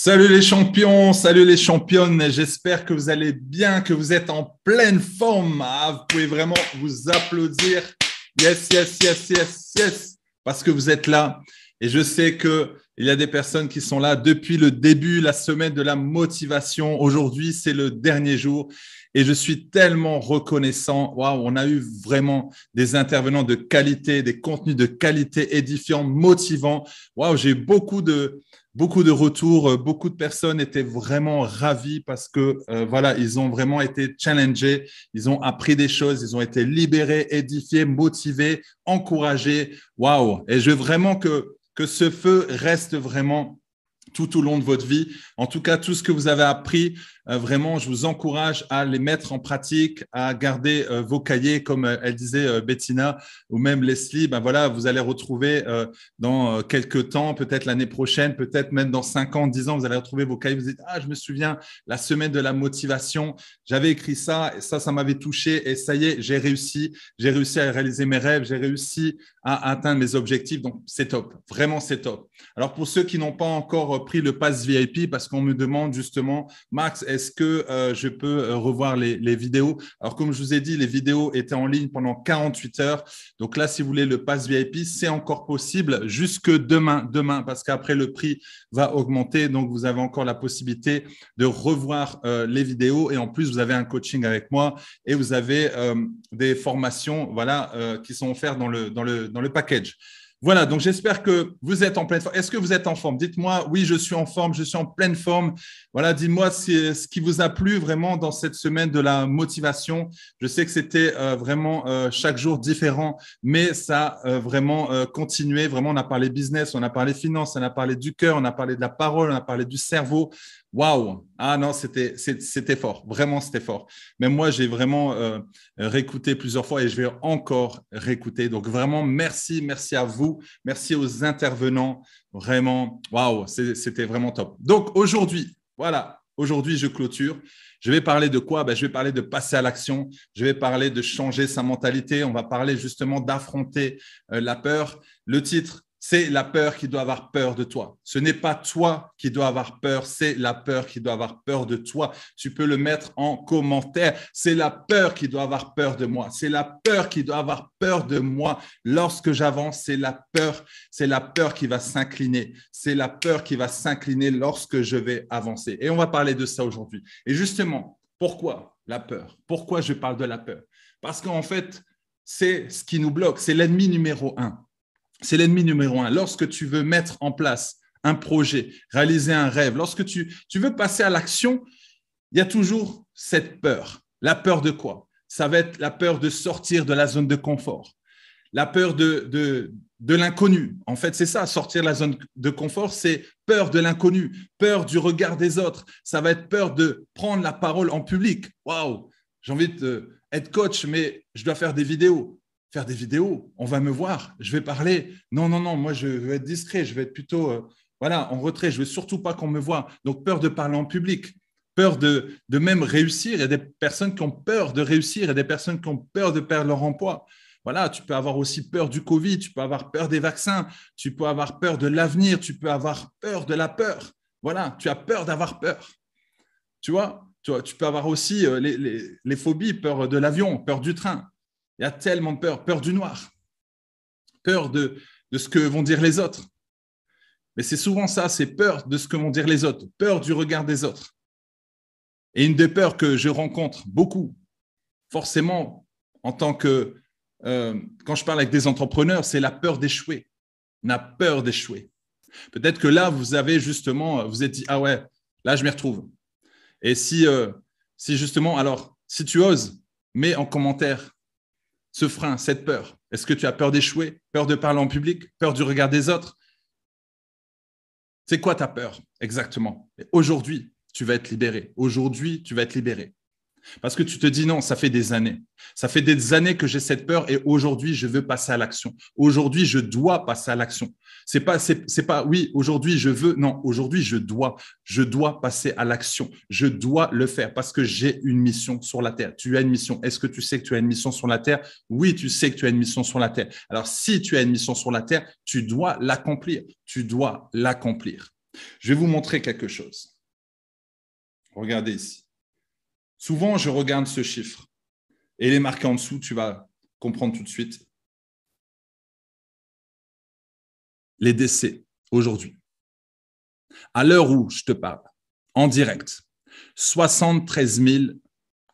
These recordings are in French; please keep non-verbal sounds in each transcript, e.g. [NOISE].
Salut les champions, salut les championnes. J'espère que vous allez bien, que vous êtes en pleine forme. Ah, vous pouvez vraiment vous applaudir. Yes, yes, yes, yes, yes, parce que vous êtes là. Et je sais que il y a des personnes qui sont là depuis le début, la semaine de la motivation. Aujourd'hui, c'est le dernier jour. Et je suis tellement reconnaissant. Waouh, on a eu vraiment des intervenants de qualité, des contenus de qualité édifiants, motivants. Waouh, j'ai beaucoup de, beaucoup de retours, beaucoup de personnes étaient vraiment ravis parce que euh, voilà, ils ont vraiment été challengés, ils ont appris des choses, ils ont été libérés, édifiés, motivés, encouragés. Waouh Et je veux vraiment que ce feu reste vraiment tout au long de votre vie. En tout cas, tout ce que vous avez appris, vraiment, je vous encourage à les mettre en pratique, à garder euh, vos cahiers, comme euh, elle disait Bettina ou même Leslie. Ben voilà, vous allez retrouver dans quelques temps, peut-être l'année prochaine, peut-être même dans cinq ans, dix ans, vous allez retrouver vos cahiers. Vous dites ah, je me souviens la semaine de la motivation, j'avais écrit ça ça, ça m'avait touché et ça y est, j'ai réussi, j'ai réussi à réaliser mes rêves, j'ai réussi à atteindre mes objectifs. Donc c'est top, vraiment c'est top. Alors pour ceux qui n'ont pas encore pris le pass VIP, parce qu'on me demande justement, Max, est-ce que euh, je peux euh, revoir les, vidéos? Alors, comme je vous ai dit, les vidéos étaient en ligne pendant 48 heures. Donc là, si vous voulez le pass VIP, c'est encore possible jusque demain, demain, parce qu'après, le prix va augmenter. Donc, vous avez encore la possibilité de revoir euh, les vidéos. Et en plus, vous avez un coaching avec moi et vous avez des formations voilà, qui sont offertes dans le, dans le, dans le package. Voilà, donc j'espère que vous êtes en pleine forme. Est-ce que vous êtes en forme? Dites-moi, oui, je suis en forme, je suis en pleine forme. Voilà, dites-moi ce qui vous a plu vraiment dans cette semaine de la motivation. Je sais que c'était euh, vraiment euh, chaque jour différent, mais ça a euh, vraiment continué. Vraiment, on a parlé business, on a parlé finance, on a parlé du cœur, on a parlé de la parole, on a parlé du cerveau. Waouh Ah non, c'était fort, vraiment c'était fort. Mais moi, j'ai vraiment réécouté plusieurs fois et je vais encore réécouter. Donc vraiment, merci, merci à vous, merci aux intervenants. Vraiment, waouh, c'était vraiment top. Donc aujourd'hui, voilà, aujourd'hui je clôture. Je vais parler de quoi? Ben, Je vais parler de passer à l'action. Je vais parler de changer sa mentalité. On va parler justement d'affronter euh, la peur. Le titre, c'est la peur qui doit avoir peur de toi. Ce n'est pas toi qui dois avoir peur, c'est la peur qui doit avoir peur de toi. Tu peux le mettre en commentaire. C'est la peur qui doit avoir peur de moi. C'est la peur qui doit avoir peur de moi. Lorsque j'avance, c'est la peur. C'est la peur qui va s'incliner. C'est la peur qui va s'incliner lorsque je vais avancer. Et on va parler de ça aujourd'hui. Et justement, pourquoi la peur? Pourquoi je parle de la peur? Parce qu'en fait, c'est ce qui nous bloque. C'est l'ennemi numéro un c'est l'ennemi numéro un. Lorsque tu veux mettre en place un projet, réaliser un rêve, lorsque tu, veux passer à l'action, il y a toujours cette peur. La peur de quoi? Ça va être la peur de sortir de la zone de confort, la peur de, de, l'inconnu. En fait, c'est ça, sortir de la zone de confort, c'est peur de l'inconnu, peur du regard des autres. Ça va être peur de prendre la parole en public. Waouh, j'ai envie d'être coach, mais je dois faire des vidéos faire des vidéos, on va me voir, je vais parler. Non, non, non, moi je veux être discret, je vais être plutôt euh, voilà, en retrait, je veux surtout pas qu'on me voit. Donc peur de parler en public, peur de, même réussir. Il y a des personnes qui ont peur de réussir, il y a des personnes qui ont peur de perdre leur emploi. Voilà, tu peux avoir aussi peur du Covid, tu peux avoir peur des vaccins, tu peux avoir peur de l'avenir, tu peux avoir peur de la peur. Voilà, tu as peur d'avoir peur. Tu vois, tu, peux avoir aussi euh, les phobies, peur de l'avion, peur du train. Il y a tellement de peur, peur du noir, peur de, ce que vont dire les autres. Mais c'est souvent ça, c'est peur de ce que vont dire les autres, peur du regard des autres. Et une des peurs que je rencontre beaucoup, forcément, en tant que, euh, quand je parle avec des entrepreneurs, c'est la peur d'échouer. On a peur d'échouer. Peut-être que là, vous avez justement, vous êtes dit, ah ouais, là, je m'y retrouve. Et si, euh, si justement, alors, si tu oses, mets en commentaire ce frein, cette peur Est-ce que tu as peur d'échouer, peur de parler en public, peur du regard des autres? C'est quoi ta peur exactement? Aujourd'hui, tu vas être libéré. Aujourd'hui, tu vas être libéré. Parce que tu te dis non, ça fait des années. Ça fait des années que j'ai cette peur et aujourd'hui, je veux passer à l'action. Aujourd'hui, je dois passer à l'action. C'est pas, c'est, pas, oui, aujourd'hui, je veux. Non, aujourd'hui, je dois. Je dois passer à l'action. Je dois le faire parce que j'ai une mission sur la terre. Tu as une mission. Est-ce que tu sais que tu as une mission sur la terre? Oui, tu sais que tu as une mission sur la terre. Alors, si tu as une mission sur la terre, tu dois l'accomplir. Tu dois l'accomplir. Je vais vous montrer quelque chose. Regardez ici. Souvent, je regarde ce chiffre et il est marqué en dessous, tu vas comprendre tout de suite. Les décès aujourd'hui. À l'heure où je te parle, en direct, 73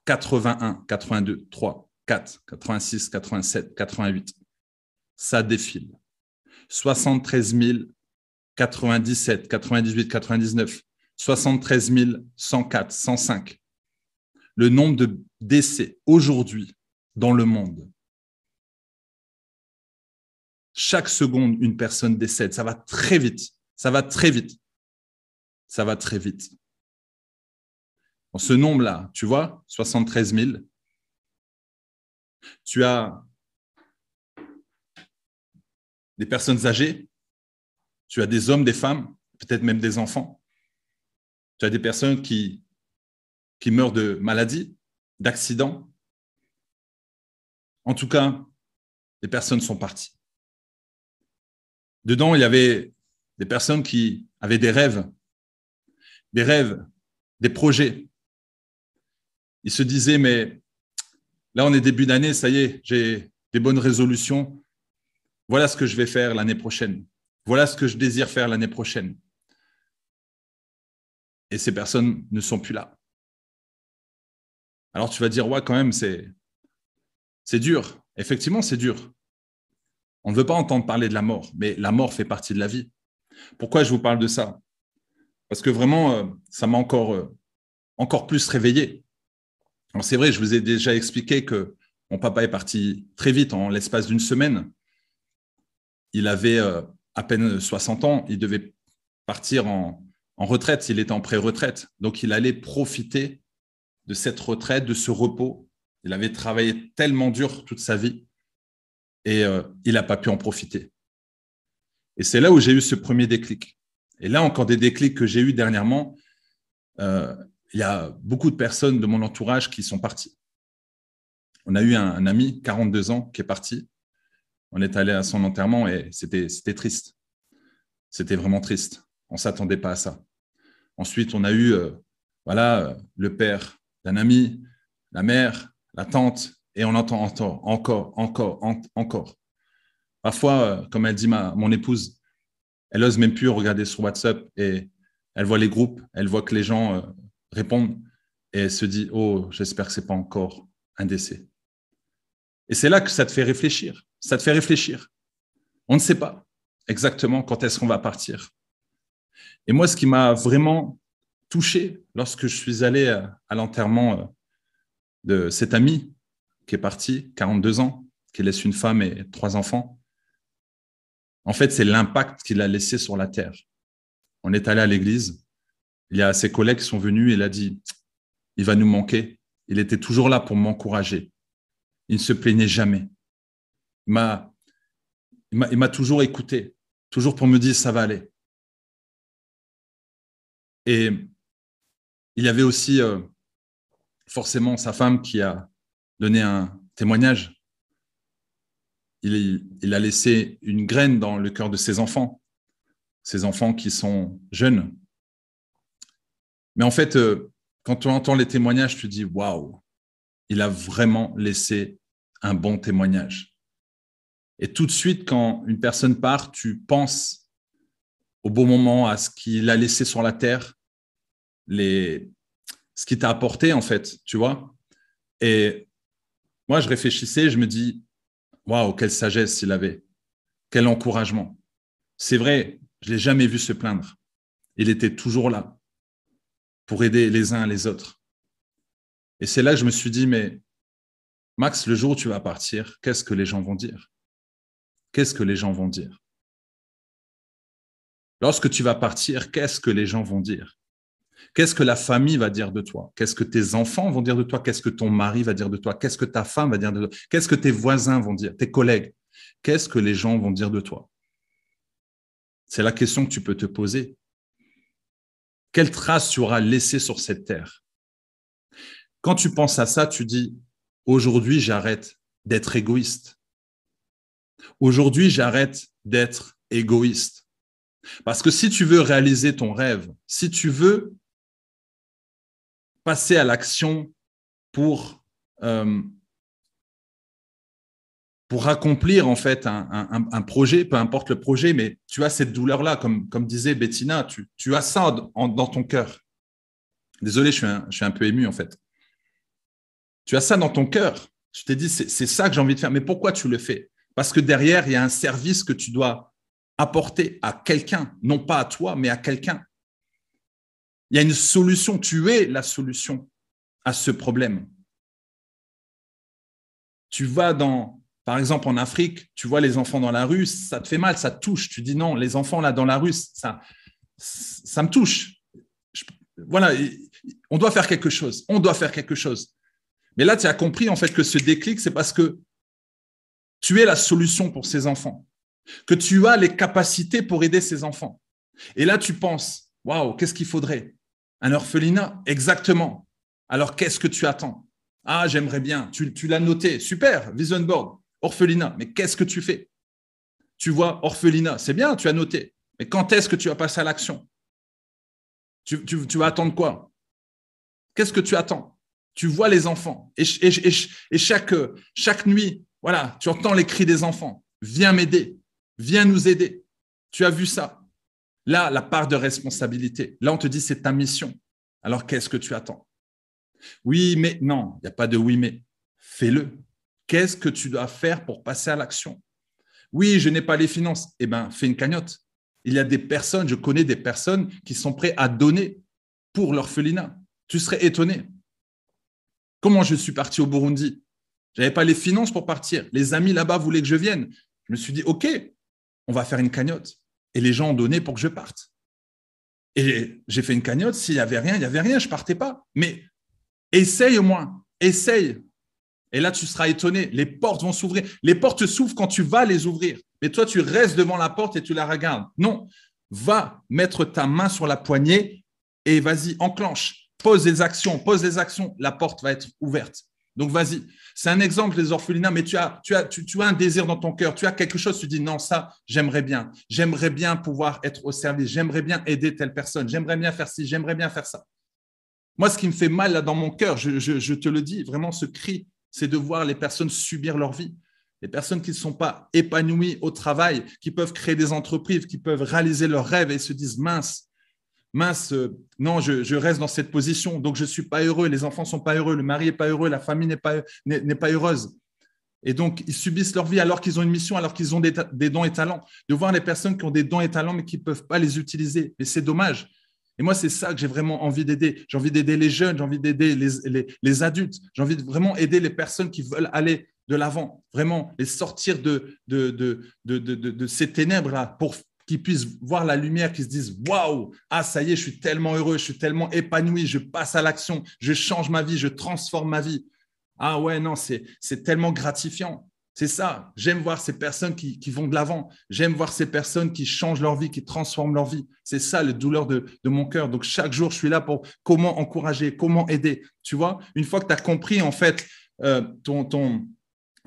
081, 82, 3, 4, 86, 87, 88. Ça défile. 73 097, 98, 99, 73 104, 105. Le nombre de décès aujourd'hui dans le monde. Chaque seconde, une personne décède. Ça va très vite. Ça va très vite. Ça va très vite. Dans ce nombre-là, tu vois, 73 000, tu as des personnes âgées, tu as des hommes, des femmes, peut-être même des enfants. Tu as des personnes qui, qui meurent de maladies, d'accidents. En tout cas, les personnes sont parties. Dedans, il y avait des personnes qui avaient des rêves, des rêves, des projets. Ils se disaient, mais là, on est début d'année, ça y est, j'ai des bonnes résolutions. Voilà ce que je vais faire l'année prochaine. Voilà ce que je désire faire l'année prochaine. Et ces personnes ne sont plus là. Alors tu vas dire, ouais, quand même, c'est, c'est dur. Effectivement, c'est dur. On ne veut pas entendre parler de la mort, mais la mort fait partie de la vie. Pourquoi je vous parle de ça? Parce que vraiment, euh, ça m'a encore, euh, encore plus réveillé. c'est vrai, je vous ai déjà expliqué que mon papa est parti très vite, en l'espace d'une semaine. Il avait euh, à peine 60 ans, il devait partir en, retraite, il était en pré-retraite. Donc il allait profiter de cette retraite, de ce repos. Il avait travaillé tellement dur toute sa vie et euh, il n'a pas pu en profiter. Et c'est là où j'ai eu ce premier déclic. Et là, encore des déclics que j'ai eu dernièrement, euh, il y a beaucoup de personnes de mon entourage qui sont parties. On a eu un, ami, 42 ans, qui est parti on est allé à son enterrement et c'était triste. C'était vraiment triste. On ne s'attendait pas à ça. Ensuite, on a eu euh, voilà, le père d'un ami, la mère, la tante, et on entend encore, encore, encore, encore. Parfois, euh, comme elle dit ma, mon épouse, elle ose même plus regarder sur WhatsApp et elle voit les groupes, elle voit que les gens répondent et elle se dit Oh, j'espère que ce n'est pas encore un décès. Et c'est là que ça te fait réfléchir ça te fait réfléchir. On ne sait pas exactement quand est-ce qu'on va partir. Et moi, ce qui m'a vraiment touché lorsque je suis allé à l'enterrement euh, de cet ami qui est parti, 42 ans, qui laisse une femme et trois enfants, en fait, c'est l'impact qu'il a laissé sur la terre. On est allé à l'église, il y a ses collègues qui sont venus il a dit, il va nous manquer. Il était toujours là pour m'encourager. Il ne se plaignait jamais il m'a toujours écouté, toujours pour me dire ça va aller. Et il y avait aussi euh, forcément sa femme qui a donné un témoignage. Il, a laissé une graine dans le cœur de ses enfants, ses enfants qui sont jeunes. Mais en fait, euh, quand tu entends les témoignages, tu dis waouh, il a vraiment laissé un bon témoignage. Et tout de suite, quand une personne part, tu penses au bon moment à ce qu'il a laissé sur la terre, ce qui t'a apporté, en fait, tu vois. Et moi, je réfléchissais, je me dis, waouh, quelle sagesse il avait, quel encouragement. C'est vrai, je ne l'ai jamais vu se plaindre. Il était toujours là pour aider les uns les autres. Et c'est là que je me suis dit, mais Max, le jour où tu vas partir, qu'est-ce que les gens vont dire? Qu'est-ce que les gens vont dire? Lorsque tu vas partir, qu'est-ce que les gens vont dire? Qu'est-ce que la famille va dire de toi? Qu'est-ce que tes enfants vont dire de toi? Qu'est-ce que ton mari va dire de toi? Qu'est-ce que ta femme va dire de toi? Qu'est-ce que tes voisins vont dire? Tes collègues? Qu'est-ce que les gens vont dire de toi? C'est la question que tu peux te poser. Quelle trace tu auras laissée sur cette terre? Quand tu penses à ça, tu dis, aujourd'hui, j'arrête d'être égoïste. Aujourd'hui, j'arrête d'être égoïste. Parce que si tu veux réaliser ton rêve, si tu veux passer à l'action pour, euh, accomplir en fait un, projet, peu importe le projet, mais tu as cette douleur-là, comme, comme disait Bettina, tu, tu as ça dans ton cœur. Désolé, je suis, un, je suis un peu ému en fait. Tu as ça dans ton cœur. Tu t'es dit, c'est ça que j'ai envie de faire. Mais pourquoi tu le fais? Parce que derrière, il y a un service que tu dois apporter à quelqu'un, non pas à toi, mais à quelqu'un. Il y a une solution, tu es la solution à ce problème. Tu vas dans, par exemple, en Afrique, tu vois les enfants dans la rue, ça te fait mal, ça te touche. Tu dis non, les enfants là dans la rue, ça, ça me touche. voilà, on doit faire quelque chose. On doit faire quelque chose. Mais là, tu as compris en fait que ce déclic, c'est parce que tu es la solution pour ces enfants, que tu as les capacités pour aider ces enfants. Et là, tu penses, waouh, qu'est-ce qu'il faudrait? Un orphelinat? Exactement. Alors, qu'est-ce que tu attends? Ah, j'aimerais bien. Tu, l'as noté. Super, vision board, orphelinat. Mais qu'est-ce que tu fais? Tu vois, orphelinat, c'est bien, tu as noté. Mais quand est-ce que tu vas passer à l'action? Tu, vas attendre quoi? Qu'est-ce que tu attends? Tu vois les enfants. Et, chaque, chaque nuit, voilà, tu entends les cris des enfants. Viens m'aider. Viens nous aider. Tu as vu ça? Là, la part de responsabilité. Là, on te dit, c'est ta mission. Alors, qu'est-ce que tu attends? Oui, mais non, il n'y a pas de oui, mais. Fais-le. Qu'est-ce que tu dois faire pour passer à l'action? Oui, je n'ai pas les finances. Eh bien, fais une cagnotte. Il y a des personnes, je connais des personnes qui sont prêtes à donner pour l'orphelinat. Tu serais étonné. Comment je suis parti au Burundi? Je n'avais pas les finances pour partir. Les amis là-bas voulaient que je vienne. Je me suis dit, OK, on va faire une cagnotte. Et les gens ont donné pour que je parte. Et j'ai fait une cagnotte. S'il n'y avait rien, il n'y avait rien. Je ne partais pas. Mais essaye au moins. Essaye. Et là, tu seras étonné. Les portes vont s'ouvrir. Les portes s'ouvrent quand tu vas les ouvrir. Mais toi, tu restes devant la porte et tu la regardes. Non. Va mettre ta main sur la poignée et vas-y, enclenche pose des actions, pose des actions, la porte va être ouverte. Donc vas-y. C'est un exemple les orphelinats, mais tu as, tu, as, un désir dans ton cœur, tu as quelque chose, tu dis non, ça, j'aimerais bien. J'aimerais bien pouvoir être au service, j'aimerais bien aider telle personne, j'aimerais bien faire ci, j'aimerais bien faire ça. Moi, ce qui me fait mal là dans mon cœur, je, je te le dis, vraiment ce cri, c'est de voir les personnes subir leur vie. Les personnes qui ne sont pas épanouies au travail, qui peuvent créer des entreprises, qui peuvent réaliser leurs rêves et se disent mince, mince, euh, non, je, reste dans cette position, donc je ne suis pas heureux, les enfants ne sont pas heureux, le mari n'est pas heureux, la famille n'est pas, heureuse. Et donc, ils subissent leur vie alors qu'ils ont une mission, alors qu'ils ont des, dons et talents. De voir les personnes qui ont des dons et talents, mais qui ne peuvent pas les utiliser. Mais c'est dommage. Et moi, c'est ça que j'ai vraiment envie d'aider. J'ai envie d'aider les jeunes, j'ai envie d'aider les, adultes. J'ai envie de vraiment aider les personnes qui veulent aller de l'avant, vraiment les sortir de, de ces ténèbres-là pour qui puissent voir la lumière, qui se disent Waouh, ah, ça y est, je suis tellement heureux, je suis tellement épanoui, je passe à l'action, je change ma vie, je transforme ma vie. Ah ouais, non, c'est tellement gratifiant. C'est ça. J'aime voir ces personnes qui, vont de l'avant. J'aime voir ces personnes qui changent leur vie, qui transforment leur vie. C'est ça le douleur de, mon cœur. Donc, chaque jour, je suis là pour comment encourager, comment aider. Tu vois, une fois que tu as compris, en fait, euh, ton, ton,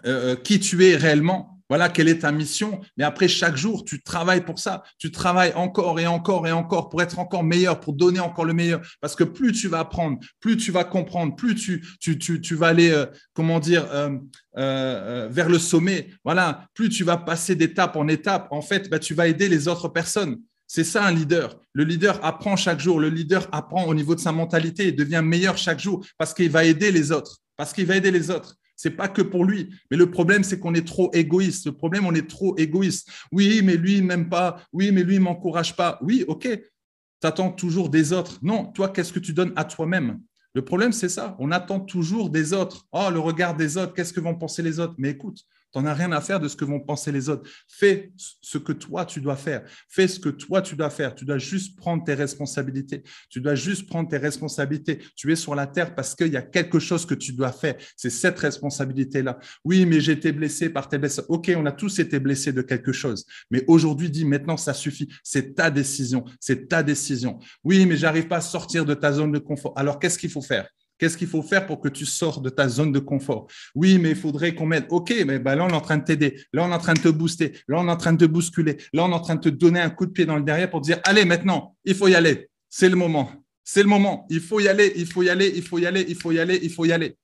euh, euh, qui tu es réellement, voilà quelle est ta mission. Mais après, chaque jour, tu travailles pour ça. Tu travailles encore et encore et encore pour être encore meilleur, pour donner encore le meilleur. Parce que plus tu vas apprendre, plus tu vas comprendre, plus tu, tu, tu, vas aller, euh, comment dire, euh, euh, vers le sommet. Voilà, plus tu vas passer d'étape en étape, en fait, bah, tu vas aider les autres personnes. C'est ça un leader. Le leader apprend chaque jour. Le leader apprend au niveau de sa mentalité et devient meilleur chaque jour parce qu'il va aider les autres. Parce qu'il va aider les autres. C'est pas que pour lui. Mais le problème, c'est qu'on est trop égoïste. Le problème, on est trop égoïste. Oui, mais lui, il m'aime pas. Oui, mais lui, il m'encourage pas. Oui, OK. Tu attends toujours des autres. Non, toi, qu'est-ce que tu donnes à toi-même? Le problème, c'est ça. On attend toujours des autres. Oh, le regard des autres. Qu'est-ce que vont penser les autres? Mais écoute, tu n'en as rien à faire de ce que vont penser les autres. Fais ce que toi, tu dois faire. Fais ce que toi, tu dois faire. Tu dois juste prendre tes responsabilités. Tu dois juste prendre tes responsabilités. Tu es sur la terre parce qu'il y a quelque chose que tu dois faire. C'est cette responsabilité-là. Oui, mais j'ai été blessé par tes blessures. OK, on a tous été blessés de quelque chose. Mais aujourd'hui, dis maintenant, ça suffit. C'est ta décision. C'est ta décision. Oui, mais j'arrive pas à sortir de ta zone de confort. Alors, qu'est-ce qu'il faut faire? Qu'est-ce qu'il faut faire pour que tu sors de ta zone de confort? Oui, mais il faudrait qu'on m'aide. OK, mais ben là, on est en train de t'aider. Là, on est en train de te booster. Là, on est en train de te bousculer. Là, on est en train de te donner un coup de pied dans le derrière pour dire, allez, maintenant, il faut y aller. C'est le moment. C'est le moment. Il faut y aller, il faut y aller, il faut y aller, il faut y aller, il faut y aller.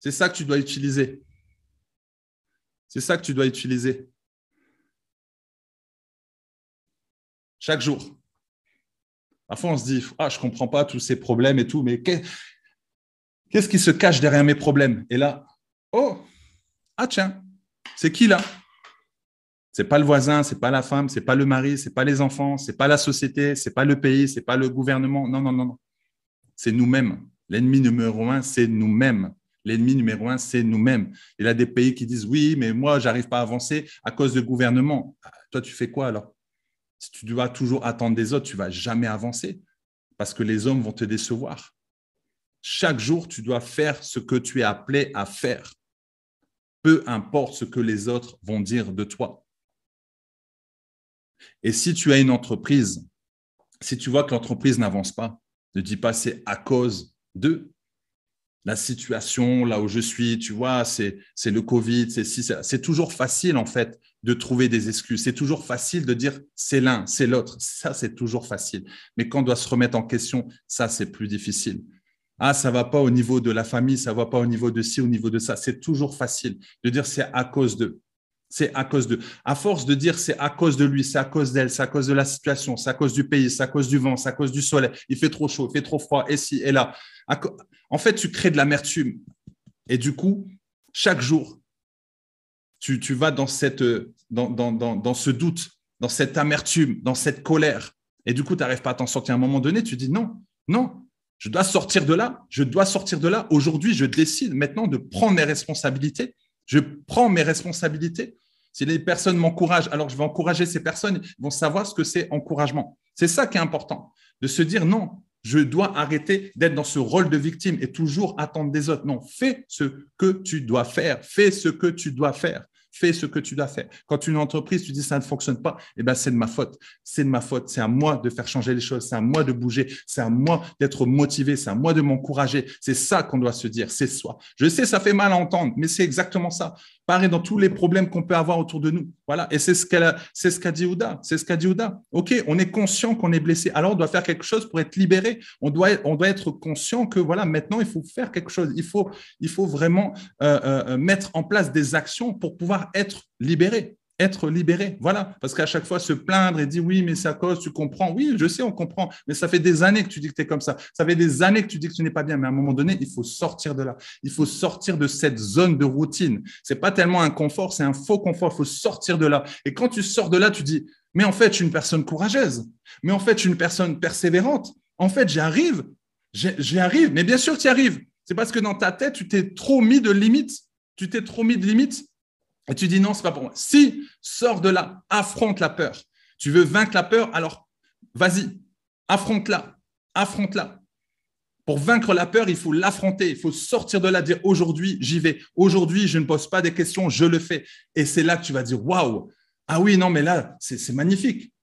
C'est ça que tu dois utiliser. C'est ça que tu dois utiliser. Chaque jour. Parfois, on se dit, ah, je ne comprends pas tous ces problèmes et tout, mais qu'est-ce qui se cache derrière mes problèmes? Et là, oh, ah tiens, c'est qui là? C'est pas le voisin, c'est pas la femme, c'est pas le mari, c'est pas les enfants, c'est pas la société, c'est pas le pays, c'est pas le gouvernement. Non, non, non, non. C'est nous-mêmes. L'ennemi numéro un, c'est nous-mêmes. L'ennemi numéro un, c'est nous-mêmes. Il y a des pays qui disent oui, mais moi, j'arrive pas à avancer à cause du gouvernement. Toi, tu fais quoi alors? Si tu dois toujours attendre des autres, tu vas jamais avancer parce que les hommes vont te décevoir. Chaque jour, tu dois faire ce que tu es appelé à faire, peu importe ce que les autres vont dire de toi. Et si tu as une entreprise, si tu vois que l'entreprise n'avance pas, ne dis pas c'est à cause de la situation là où je suis, tu vois, c'est le Covid, c'est toujours facile en fait de trouver des excuses. C'est toujours facile de dire c'est l'un, c'est l'autre. Ça, c'est toujours facile. Mais quand on doit se remettre en question, ça, c'est plus difficile. Ah, ça va pas au niveau de la famille, ça va pas au niveau de ci, au niveau de ça. C'est toujours facile de dire c'est à cause de. C'est à cause de. À force de dire c'est à cause de lui, c'est à cause d'elle, c'est à cause de la situation, c'est à cause du pays, c'est à cause du vent, c'est à cause du soleil. Il fait trop chaud, il fait trop froid, et ci, et là. En fait, tu crées de l'amertume. Et du coup, chaque jour, tu, tu vas dans, cette, dans, dans, dans, ce doute, dans cette amertume, dans cette colère. Et du coup, tu n'arrives pas à t'en sortir. À un moment donné, tu dis non, non, je dois sortir de là, je dois sortir de là. Aujourd'hui, je décide maintenant de prendre mes responsabilités. Je prends mes responsabilités. Si les personnes m'encouragent, alors je vais encourager ces personnes, ils vont savoir ce que c'est encouragement. C'est ça qui est important, de se dire non, je dois arrêter d'être dans ce rôle de victime et toujours attendre des autres. Non, fais ce que tu dois faire. Fais ce que tu dois faire fais ce que tu dois faire. Quand une entreprise, tu dis ça ne fonctionne pas, eh ben, c'est de ma faute. C'est de ma faute. C'est à moi de faire changer les choses. C'est à moi de bouger. C'est à moi d'être motivé. C'est à moi de m'encourager. C'est ça qu'on doit se dire. C'est soi. Je sais, ça fait mal à entendre, mais c'est exactement ça. Pareil dans tous les problèmes qu'on peut avoir autour de nous. Voilà. Et c'est ce c'est ce qu'a dit Ouda. C'est ce qu'a dit Ouda. OK, on est conscient qu'on est blessé. Alors, on doit faire quelque chose pour être libéré. On doit, on doit être conscient que voilà, maintenant, il faut faire quelque chose. Il faut, il faut vraiment euh, euh, mettre en place des actions pour pouvoir être libéré. Être libéré, voilà. Parce qu'à chaque fois, se plaindre et dire oui, mais c'est à cause, tu comprends. Oui, je sais, on comprend. Mais ça fait des années que tu dis que tu es comme ça. Ça fait des années que tu dis que tu n'es pas bien. Mais à un moment donné, il faut sortir de là. Il faut sortir de cette zone de routine. C'est pas tellement un confort, c'est un faux confort. Il faut sortir de là. Et quand tu sors de là, tu dis mais en fait, je suis une personne courageuse. Mais en fait, je suis une personne persévérante. En fait, j'y arrive. J'y arrive. Mais bien sûr, tu y arrives. C'est parce que dans ta tête, tu t'es trop mis de limites. Tu t'es trop mis de limites et tu dis non, c'est pas pour moi. Si, sors de là, affronte la peur. Tu veux vaincre la peur, alors vas-y, affronte-la, affronte-la. Pour vaincre la peur, il faut l'affronter, il faut sortir de là, dire aujourd'hui, j'y vais. Aujourd'hui, je ne pose pas des questions, je le fais. Et c'est là que tu vas dire waouh, ah oui, non, mais là, c'est magnifique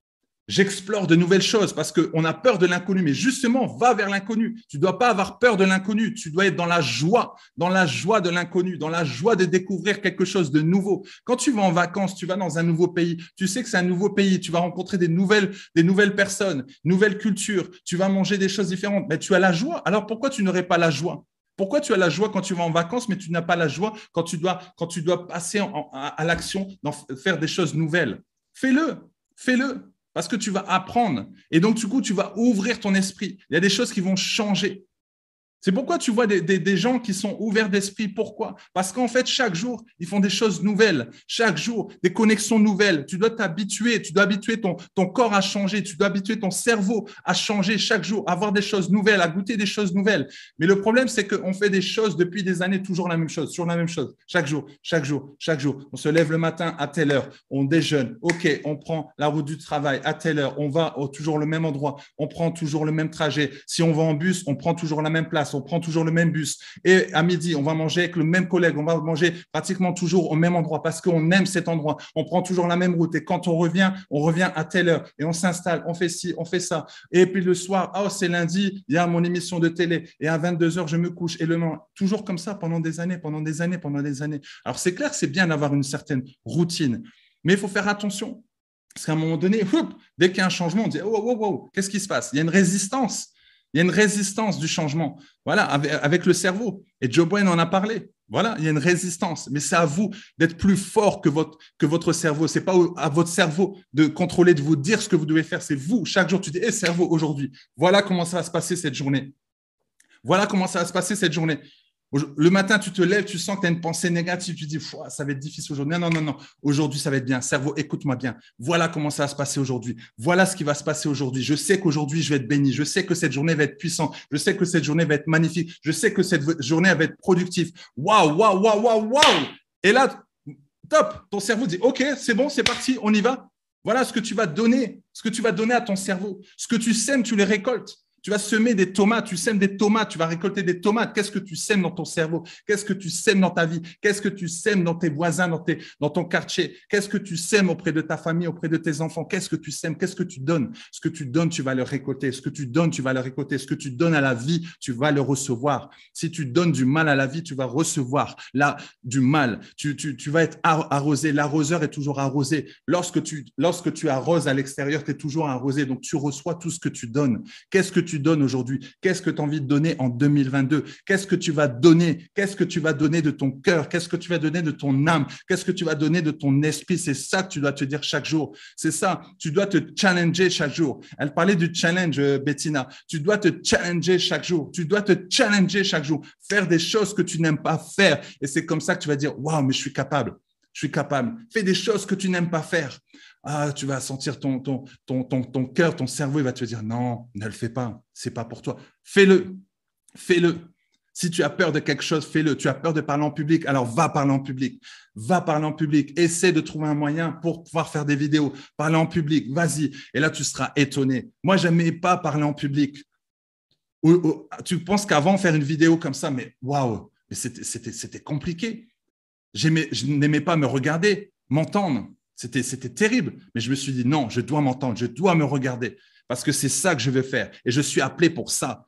j'explore de nouvelles choses parce qu'on a peur de l'inconnu. Mais justement, va vers l'inconnu. Tu ne dois pas avoir peur de l'inconnu. Tu dois être dans la joie, dans la joie de l'inconnu, dans la joie de découvrir quelque chose de nouveau. Quand tu vas en vacances, tu vas dans un nouveau pays. Tu sais que c'est un nouveau pays. Tu vas rencontrer des nouvelles, des nouvelles personnes, nouvelles cultures. Tu vas manger des choses différentes. Mais tu as la joie. Alors pourquoi tu n'aurais pas la joie? Pourquoi tu as la joie quand tu vas en vacances, mais tu n'as pas la joie quand tu dois, quand tu dois passer à l'action, faire des choses nouvelles? Fais-le, fais-le. Parce que tu vas apprendre. Et donc, du coup, tu vas ouvrir ton esprit. Il y a des choses qui vont changer. C'est pourquoi tu vois des, gens qui sont ouverts d'esprit. Pourquoi? Parce qu'en fait, chaque jour, ils font des choses nouvelles. Chaque jour, des connexions nouvelles. Tu dois t'habituer, tu dois habituer ton, corps à changer, tu dois habituer ton cerveau à changer chaque jour, à voir des choses nouvelles, à goûter des choses nouvelles. Mais le problème, c'est qu'on fait des choses depuis des années, toujours la même chose, sur la même chose, chaque jour, chaque jour, chaque jour. On se lève le matin à telle heure, on déjeune, ok, on prend la route du travail à telle heure, on va toujours le même endroit, on prend toujours le même trajet. Si on va en bus, on prend toujours la même place on prend toujours le même bus. Et à midi, on va manger avec le même collègue, on va manger pratiquement toujours au même endroit parce qu'on aime cet endroit. On prend toujours la même route. Et quand on revient, on revient à telle heure et on s'installe, on fait ci, on fait ça. Et puis le soir, oh, c'est lundi, il y a mon émission de télé. Et à 22 heures, je me couche. Et le lendemain, toujours comme ça pendant des années, pendant des années, pendant des années. Alors c'est clair, c'est bien d'avoir une certaine routine, mais il faut faire attention. Parce qu'à un moment donné, dès qu'il y a un changement, on dit oh, oh, oh, qu'est-ce qui se passe? Il y a une résistance. Il y a une résistance du changement. Voilà, avec, le cerveau. Et Joe Biden en a parlé. Voilà, il y a une résistance. Mais c'est à vous d'être plus fort que votre, que votre cerveau. Ce n'est pas à votre cerveau de contrôler, de vous dire ce que vous devez faire. C'est vous. Chaque jour, tu dis, hé cerveau, aujourd'hui, voilà comment ça va se passer cette journée. Voilà comment ça va se passer cette journée. Le matin, tu te lèves, tu sens que tu as une pensée négative, tu dis, ça va être difficile aujourd'hui. Non, non, non. Aujourd'hui, ça va être bien. Cerveau, écoute-moi bien. Voilà comment ça va se passer aujourd'hui. Voilà ce qui va se passer aujourd'hui. Je sais qu'aujourd'hui, je vais être béni. Je sais que cette journée va être puissante. Je sais que cette journée va être magnifique. Je sais que cette journée va être productive. Waouh, waouh, waouh, waouh, waouh. Et là, top. Ton cerveau dit, OK, c'est bon, c'est parti, on y va. Voilà ce que tu vas donner, ce que tu vas donner à ton cerveau. Ce que tu sèmes, tu les récoltes. Tu vas semer des tomates, tu sèmes des tomates, tu vas récolter des tomates. Qu'est-ce que tu sèmes dans ton cerveau Qu'est-ce que tu sèmes dans ta vie Qu'est-ce que tu sèmes dans tes voisins, dans, ton quartier Qu'est-ce que tu sèmes auprès de ta famille, auprès de tes enfants Qu'est-ce que tu sèmes Qu'est-ce que tu donnes Ce que tu donnes, tu vas le récolter. Ce que tu donnes, tu vas le récolter. Ce que tu donnes à la vie, tu vas le recevoir. Si tu donnes du mal à la vie, tu vas recevoir là du mal. Tu, vas être arrosé. L'arroseur est toujours arrosé. Lorsque tu, lorsque tu arroses à l'extérieur, tu es toujours arrosé. Donc, tu reçois tout ce que tu donnes. Qu'est-ce que donnes aujourd'hui? Qu'est-ce que tu as envie de donner en 2022 Qu'est-ce que tu vas donner? Qu'est-ce que tu vas donner de ton cœur? Qu'est-ce que tu vas donner de ton âme? Qu'est-ce que tu vas donner de ton esprit? C'est ça que tu dois te dire chaque jour. C'est ça. Tu dois te challenger chaque jour. Elle parlait du challenge, euh, Bettina. Tu dois te challenger chaque jour. Tu dois te challenger chaque jour. Faire des choses que tu n'aimes pas faire. Et c'est comme ça que tu vas dire, waouh, mais je suis capable. Je suis capable. Fais des choses que tu n'aimes pas faire ah, tu vas sentir ton, ton, ton, ton, ton cœur, ton cerveau, il va te dire non, ne le fais pas, c'est pas pour toi. Fais-le, fais-le. Si tu as peur de quelque chose, fais-le. Tu as peur de parler en public, alors va parler en public. Va parler en public. Essaie de trouver un moyen pour pouvoir faire des vidéos. Parler en public, vas-y. Et là, tu seras étonné. Moi, j'aimais pas parler en public. tu penses qu'avant, faire une vidéo comme ça, mais waouh, c'était compliqué. Je n'aimais pas me regarder, m'entendre. C'était terrible. Mais je me suis dit, non, je dois m'entendre, je dois me regarder parce que c'est ça que je veux faire. Et je suis appelé pour ça.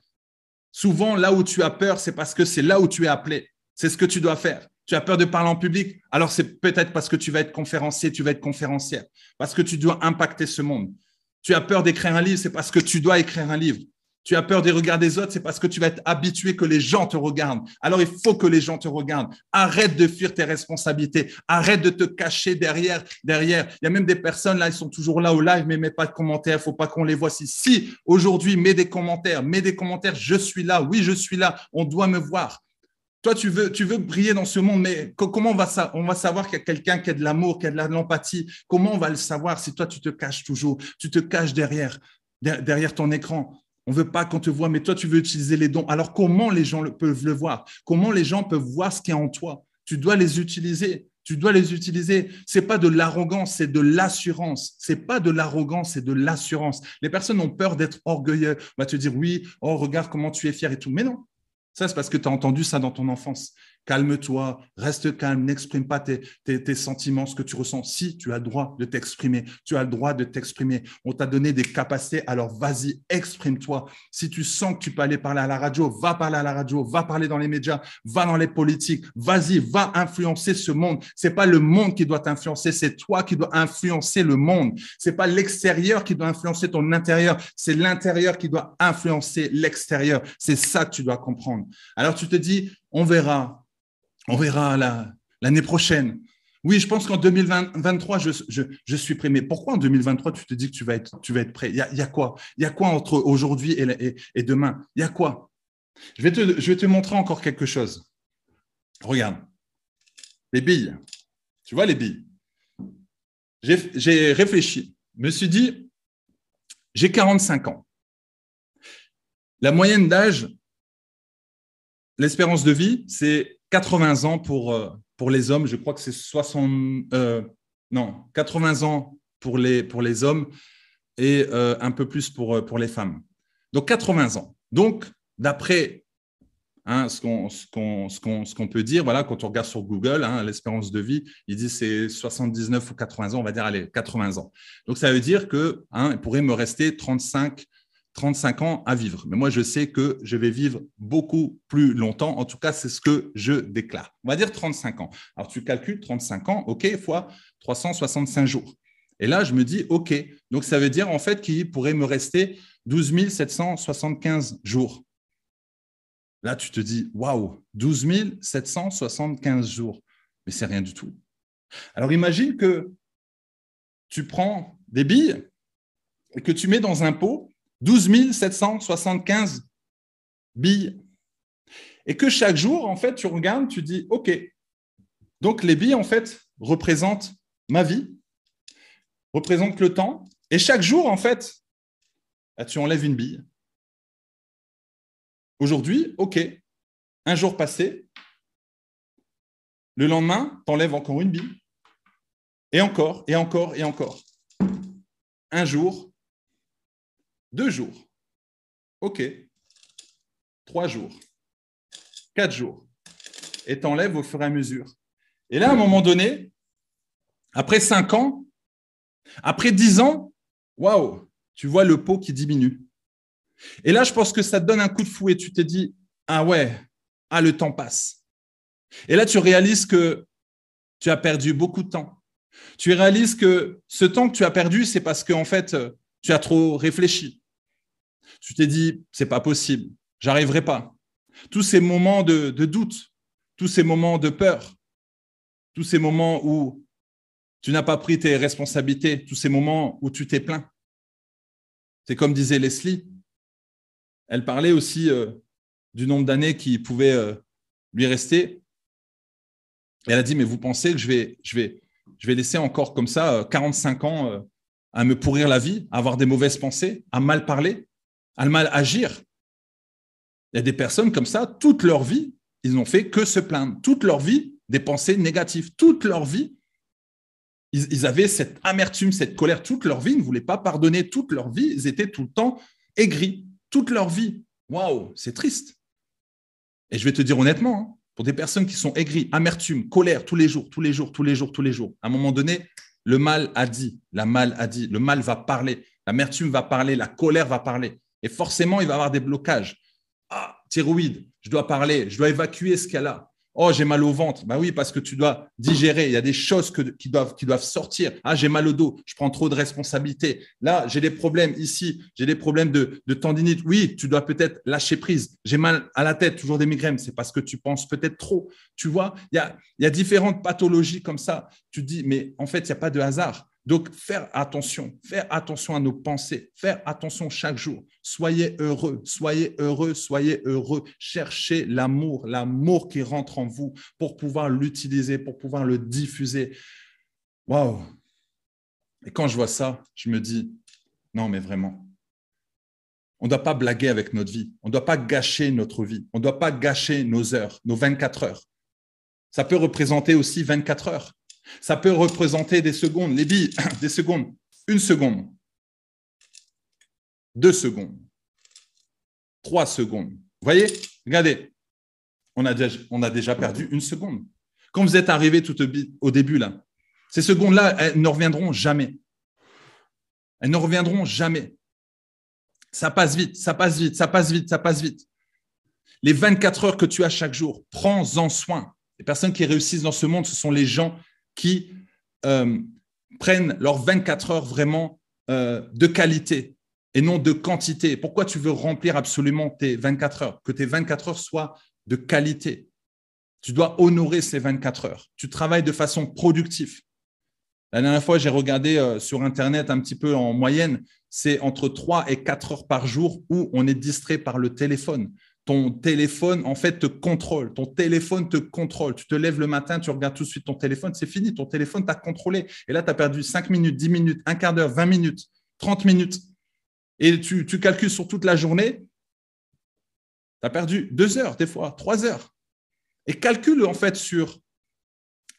Souvent, là où tu as peur, c'est parce que c'est là où tu es appelé. C'est ce que tu dois faire. Tu as peur de parler en public, alors c'est peut-être parce que tu vas être conférencier, tu vas être conférencière, parce que tu dois impacter ce monde. Tu as peur d'écrire un livre, c'est parce que tu dois écrire un livre. Tu as peur des regards des autres, c'est parce que tu vas être habitué que les gens te regardent. Alors il faut que les gens te regardent. Arrête de fuir tes responsabilités. Arrête de te cacher derrière. Derrière, il y a même des personnes là, ils sont toujours là au live, mais mets pas de commentaires. Faut pas qu'on les voit. Si, si aujourd'hui, mets des commentaires, mets des commentaires. Je suis là. Oui, je suis là. On doit me voir. Toi, tu veux, tu veux briller dans ce monde, mais comment on va, on va savoir qu'il y a quelqu'un qui a de l'amour, qui a de l'empathie? Comment on va le savoir si toi, tu te caches toujours Tu te caches derrière, derrière ton écran? On ne veut pas qu'on te voit, mais toi, tu veux utiliser les dons. Alors, comment les gens peuvent le voir? Comment les gens peuvent voir ce qui est en toi? Tu dois les utiliser. Tu dois les utiliser. C'est pas de l'arrogance, c'est de l'assurance. C'est pas de l'arrogance, c'est de l'assurance. Les personnes ont peur d'être orgueilleux. On va te dire oui, oh regarde comment tu es fier et tout. Mais non, ça c'est parce que tu as entendu ça dans ton enfance calme-toi, reste calme, n'exprime pas tes, sentiments, ce que tu ressens. Si tu as le droit de t'exprimer, tu as le droit de t'exprimer. On t'a donné des capacités, alors vas-y, exprime-toi. Si tu sens que tu peux aller parler à la radio, va parler à la radio, va parler dans les médias, va dans les politiques, vas-y, va influencer ce monde. C'est pas le monde qui doit t'influencer, c'est toi qui dois influencer le monde. C'est pas l'extérieur qui doit influencer ton intérieur, c'est l'intérieur qui doit influencer l'extérieur. C'est ça que tu dois comprendre. Alors tu te dis, on verra, on verra l'année prochaine. Oui, je pense qu'en 2023, je, suis prêt. Mais pourquoi en 2023, tu te dis que tu vas être, prêt? Il y a, quoi? Il y a quoi entre aujourd'hui et, demain? Il y a quoi? Je te, je vais te montrer encore quelque chose. Regarde. Les billes. Tu vois les billes? J'ai réfléchi. Je me suis dit, j'ai 45 ans. La moyenne d'âge, l'espérance de vie, c'est 80 ans pour, euh, pour les hommes, je crois que c'est 60, euh, non, 80 ans pour les, pour les hommes et euh, un peu plus pour, pour les femmes. Donc 80 ans. Donc, d'après Hein, ce qu'on peut dire, voilà, quand on regarde sur Google, hein, l'espérance de vie, il dit c'est 79 ou 80 ans, on va dire, allez, 80 ans. Donc, ça veut dire que hein, il pourrait me rester 35, 35 ans à vivre. Mais moi, je sais que je vais vivre beaucoup plus longtemps. En tout cas, c'est ce que je déclare. On va dire 35 ans. Alors, tu calcules 35 ans, OK, fois 365 jours. Et là, je me dis, OK, donc ça veut dire en fait qu'il pourrait me rester 12 775 jours. Là, tu te dis, waouh, 12 775 jours. Mais c'est rien du tout. Alors imagine que tu prends des billes et que tu mets dans un pot 12 775 billes. Et que chaque jour, en fait, tu regardes, tu dis, OK, donc les billes, en fait, représentent ma vie, représentent le temps. Et chaque jour, en fait, bah, tu enlèves une bille. Aujourd'hui, OK, un jour passé, le lendemain, tu enlèves encore une bille. Et encore, et encore, et encore. Un jour, deux jours. OK. Trois jours. Quatre jours. Et tu enlèves au fur et à mesure. Et là, à un moment donné, après cinq ans, après dix ans, waouh, tu vois le pot qui diminue. Et là, je pense que ça te donne un coup de fou et tu te dis, ah ouais, ah le temps passe. Et là, tu réalises que tu as perdu beaucoup de temps. Tu réalises que ce temps que tu as perdu, c'est parce qu'en fait, tu as trop réfléchi. Tu t'es dit, c'est pas possible, j'arriverai pas. Tous ces moments de, doute, tous ces moments de peur, tous ces moments où tu n'as pas pris tes responsabilités, tous ces moments où tu t'es plaint. C'est comme disait Leslie, elle parlait aussi euh, du nombre d'années qui pouvaient euh, lui rester. elle a dit, mais vous pensez que je vais, je vais, je vais laisser encore comme ça 45 euh, ans à me pourrir la vie, à avoir des mauvaises pensées, à mal parler, à mal agir Il y a des personnes comme ça, toute leur vie, ils n'ont fait que se plaindre. Toute leur vie, des pensées négatives. Toute leur vie, ils, avaient cette amertume, cette colère. Toute leur vie, ils ne voulaient pas pardonner. Toute leur vie, ils étaient tout le temps aigris toute leur vie. Waouh, c'est triste. Et je vais te dire honnêtement, hein, pour des personnes qui sont aigries, amertume, colère tous les jours, tous les jours, tous les jours, tous les jours, à un moment donné, le mal a dit, la mal a dit, le mal va parler, l'amertume va parler, la colère va parler. Et forcément, il va y avoir des blocages. Ah, thyroïde, je dois parler, je dois évacuer ce qu'elle a. Oh, j'ai mal au ventre. Ben oui, parce que tu dois digérer. Il y a des choses qui, doivent, sortir. Ah, j'ai mal au dos. Je prends trop de responsabilités. Là, j'ai des problèmes ici. J'ai des problèmes de, tendinite. Oui, tu dois peut-être lâcher prise. J'ai mal à la tête, toujours des migraines. C'est parce que tu penses peut-être trop. Tu vois, il y a, il y a différentes pathologies comme ça. Tu te dis, mais en fait, il n'y a pas de hasard. Donc, faire attention, faire attention à nos pensées, faire attention chaque jour. Soyez heureux, soyez heureux, soyez heureux. Cherchez l'amour, l'amour qui rentre en vous pour pouvoir l'utiliser, pour pouvoir le diffuser. Waouh! Et quand je vois ça, je me dis, non, mais vraiment, on ne doit pas blaguer avec notre vie. On ne doit pas gâcher notre vie. On ne doit pas gâcher nos heures, nos 24 heures. Ça peut représenter aussi 24 heures. Ça peut représenter des secondes, les [CLEARS THROAT] billes, des secondes, une seconde, deux secondes, trois secondes. Vous voyez? Regardez, on a, déjà, perdu une seconde. Quand vous êtes arrivé tout au début, là, ces secondes-là, elles ne reviendront jamais. Elles ne reviendront jamais. Ça passe vite, ça passe vite, ça passe vite, ça passe vite. Les 24 heures que tu as chaque jour, prends-en soin. Les personnes qui réussissent dans ce monde, ce sont les gens qui euh, prennent leurs 24 heures vraiment euh, de qualité et non de quantité. Pourquoi tu veux remplir absolument tes 24 heures? Que tes 24 heures soient de qualité. Tu dois honorer ces 24 heures. Tu travailles de façon productive. La dernière fois, j'ai regardé euh, sur Internet un petit peu en moyenne, c'est entre 3 et 4 heures par jour où on est distrait par le téléphone ton téléphone, en fait, te contrôle. Ton téléphone te contrôle. Tu te lèves le matin, tu regardes tout de suite ton téléphone, c'est fini. Ton téléphone t'a contrôlé. Et là, tu as perdu 5 minutes, 10 minutes, un quart d'heure, 20 minutes, 30 minutes. Et tu, calcules sur toute la journée, tu as perdu 2 heures, des fois, 3 heures. Et calcule, en fait, sur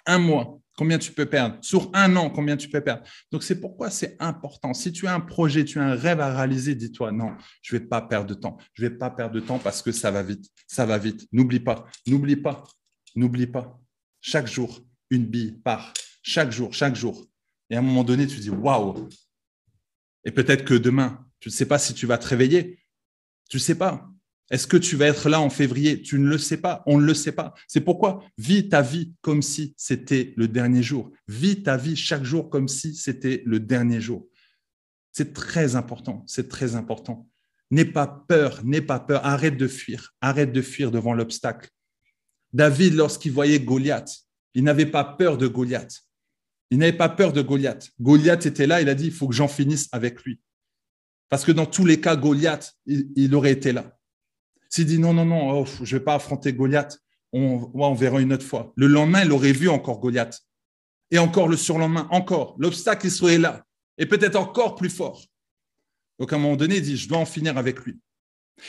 un mois. Combien tu peux perdre? Sur un an, combien tu peux perdre? Donc, c'est pourquoi c'est important. Si tu as un projet, tu as un rêve à réaliser, dis-toi, non, je ne vais pas perdre de temps. Je ne vais pas perdre de temps parce que ça va vite. Ça va vite. N'oublie pas, n'oublie pas, n'oublie pas. Chaque jour, une bille part. Chaque jour, chaque jour. Et à un moment donné, tu dis, waouh. Et peut-être que demain, tu ne sais pas si tu vas te réveiller. Tu ne sais pas. Est-ce que tu vas être là en février? Tu ne le sais pas, on ne le sait pas. C'est pourquoi vis ta vie comme si c'était le dernier jour. Vis ta vie chaque jour comme si c'était le dernier jour. C'est très important, c'est très important. N'aie pas peur, n'aie pas peur, arrête de fuir, arrête de fuir devant l'obstacle. David, lorsqu'il voyait Goliath, il n'avait pas peur de Goliath. Il n'avait pas peur de Goliath. Goliath était là, il a dit, il faut que j'en finisse avec lui. Parce que dans tous les cas, Goliath, il aurait été là. S'il dit non, non, non, oh, je ne vais pas affronter Goliath, on, on verra une autre fois. Le lendemain, il aurait vu encore Goliath. Et encore le surlendemain, encore. L'obstacle, il serait là. Et peut-être encore plus fort. Donc à un moment donné, il dit, je dois en finir avec lui.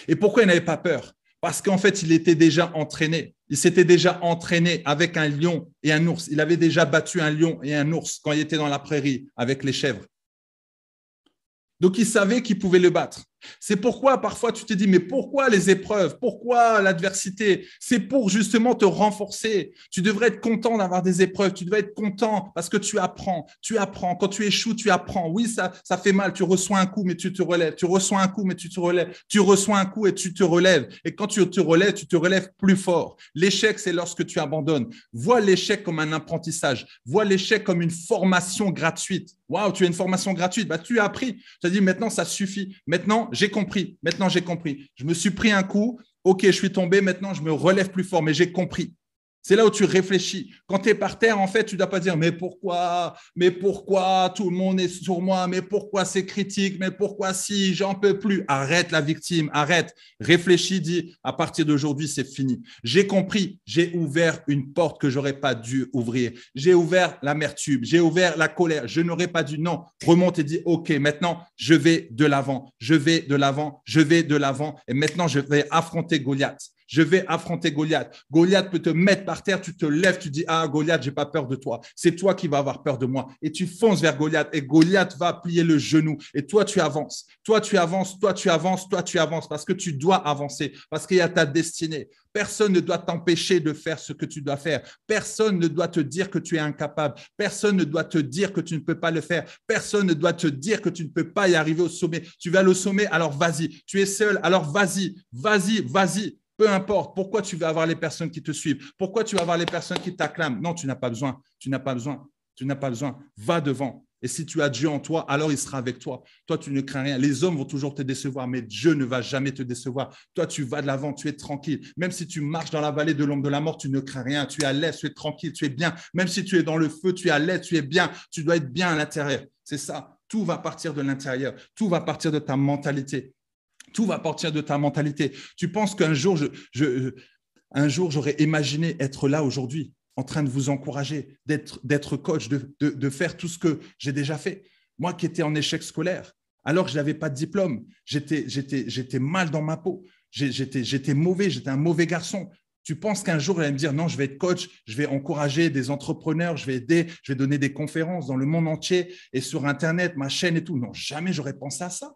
Et pourquoi il n'avait pas peur? Parce qu'en fait, il était déjà entraîné. Il s'était déjà entraîné avec un lion et un ours. Il avait déjà battu un lion et un ours quand il était dans la prairie avec les chèvres. Donc il savait qu'il pouvait le battre. C'est pourquoi parfois tu te dis, mais pourquoi les épreuves? Pourquoi l'adversité? C'est pour justement te renforcer. Tu devrais être content d'avoir des épreuves. Tu devrais être content parce que tu apprends. Tu apprends. Quand tu échoues, tu apprends. Oui, ça, fait mal. Tu reçois un coup, mais tu te relèves. Tu reçois un coup, mais tu te relèves. Tu reçois un coup et tu te relèves. Et quand tu te relèves, tu te relèves plus fort. L'échec, c'est lorsque tu abandonnes. Vois l'échec comme un apprentissage. Vois l'échec comme une formation gratuite. Waouh, tu as une formation gratuite. Bah, tu as appris. Tu as dit maintenant, ça suffit. Maintenant, j'ai compris. Maintenant, j'ai compris. Je me suis pris un coup. OK, je suis tombé. Maintenant, je me relève plus fort, mais j'ai compris. C'est là où tu réfléchis. Quand tu es par terre, en fait, tu ne dois pas dire mais pourquoi Mais pourquoi tout le monde est sur moi Mais pourquoi c'est critique Mais pourquoi si J'en peux plus. Arrête la victime, arrête. Réfléchis, dis à partir d'aujourd'hui, c'est fini. J'ai compris, j'ai ouvert une porte que j'aurais pas dû ouvrir. J'ai ouvert l'amertume, j'ai ouvert la colère. Je n'aurais pas dû. Non, remonte et dis OK, maintenant, je vais de l'avant, je vais de l'avant, je vais de l'avant. Et maintenant, je vais affronter Goliath. Je vais affronter Goliath. Goliath peut te mettre par terre, tu te lèves, tu dis Ah, Goliath, j'ai pas peur de toi. C'est toi qui vas avoir peur de moi. Et tu fonces vers Goliath et Goliath va plier le genou. Et toi, tu avances. Toi, tu avances, toi, tu avances, toi, tu avances parce que tu dois avancer, parce qu'il y a ta destinée. Personne ne doit t'empêcher de faire ce que tu dois faire. Personne ne doit te dire que tu es incapable. Personne ne doit te dire que tu ne peux pas le faire. Personne ne doit te dire que tu ne peux pas y arriver au sommet. Tu vas au sommet, alors vas-y. Tu es seul, alors vas-y, vas-y, vas-y. Peu importe pourquoi tu vas avoir les personnes qui te suivent, pourquoi tu vas avoir les personnes qui t'acclament. Non, tu n'as pas besoin. Tu n'as pas besoin. Tu n'as pas besoin. Va devant. Et si tu as Dieu en toi, alors il sera avec toi. Toi, tu ne crains rien. Les hommes vont toujours te décevoir, mais Dieu ne va jamais te décevoir. Toi, tu vas de l'avant, tu es tranquille. Même si tu marches dans la vallée de l'ombre de la mort, tu ne crains rien. Tu es à l'aise, tu es tranquille, tu es bien. Même si tu es dans le feu, tu es à l'aise, tu es bien. Tu dois être bien à l'intérieur. C'est ça. Tout va partir de l'intérieur. Tout va partir de ta mentalité. Tout va partir de ta mentalité. Tu penses qu'un jour, un jour, j'aurais imaginé être là aujourd'hui, en train de vous encourager, d'être coach, de, faire tout ce que j'ai déjà fait. Moi qui étais en échec scolaire, alors que je n'avais pas de diplôme, j'étais mal dans ma peau, j'étais mauvais, j'étais un mauvais garçon. Tu penses qu'un jour, elle va me dire, non, je vais être coach, je vais encourager des entrepreneurs, je vais aider, je vais donner des conférences dans le monde entier et sur Internet, ma chaîne et tout. Non, jamais j'aurais pensé à ça.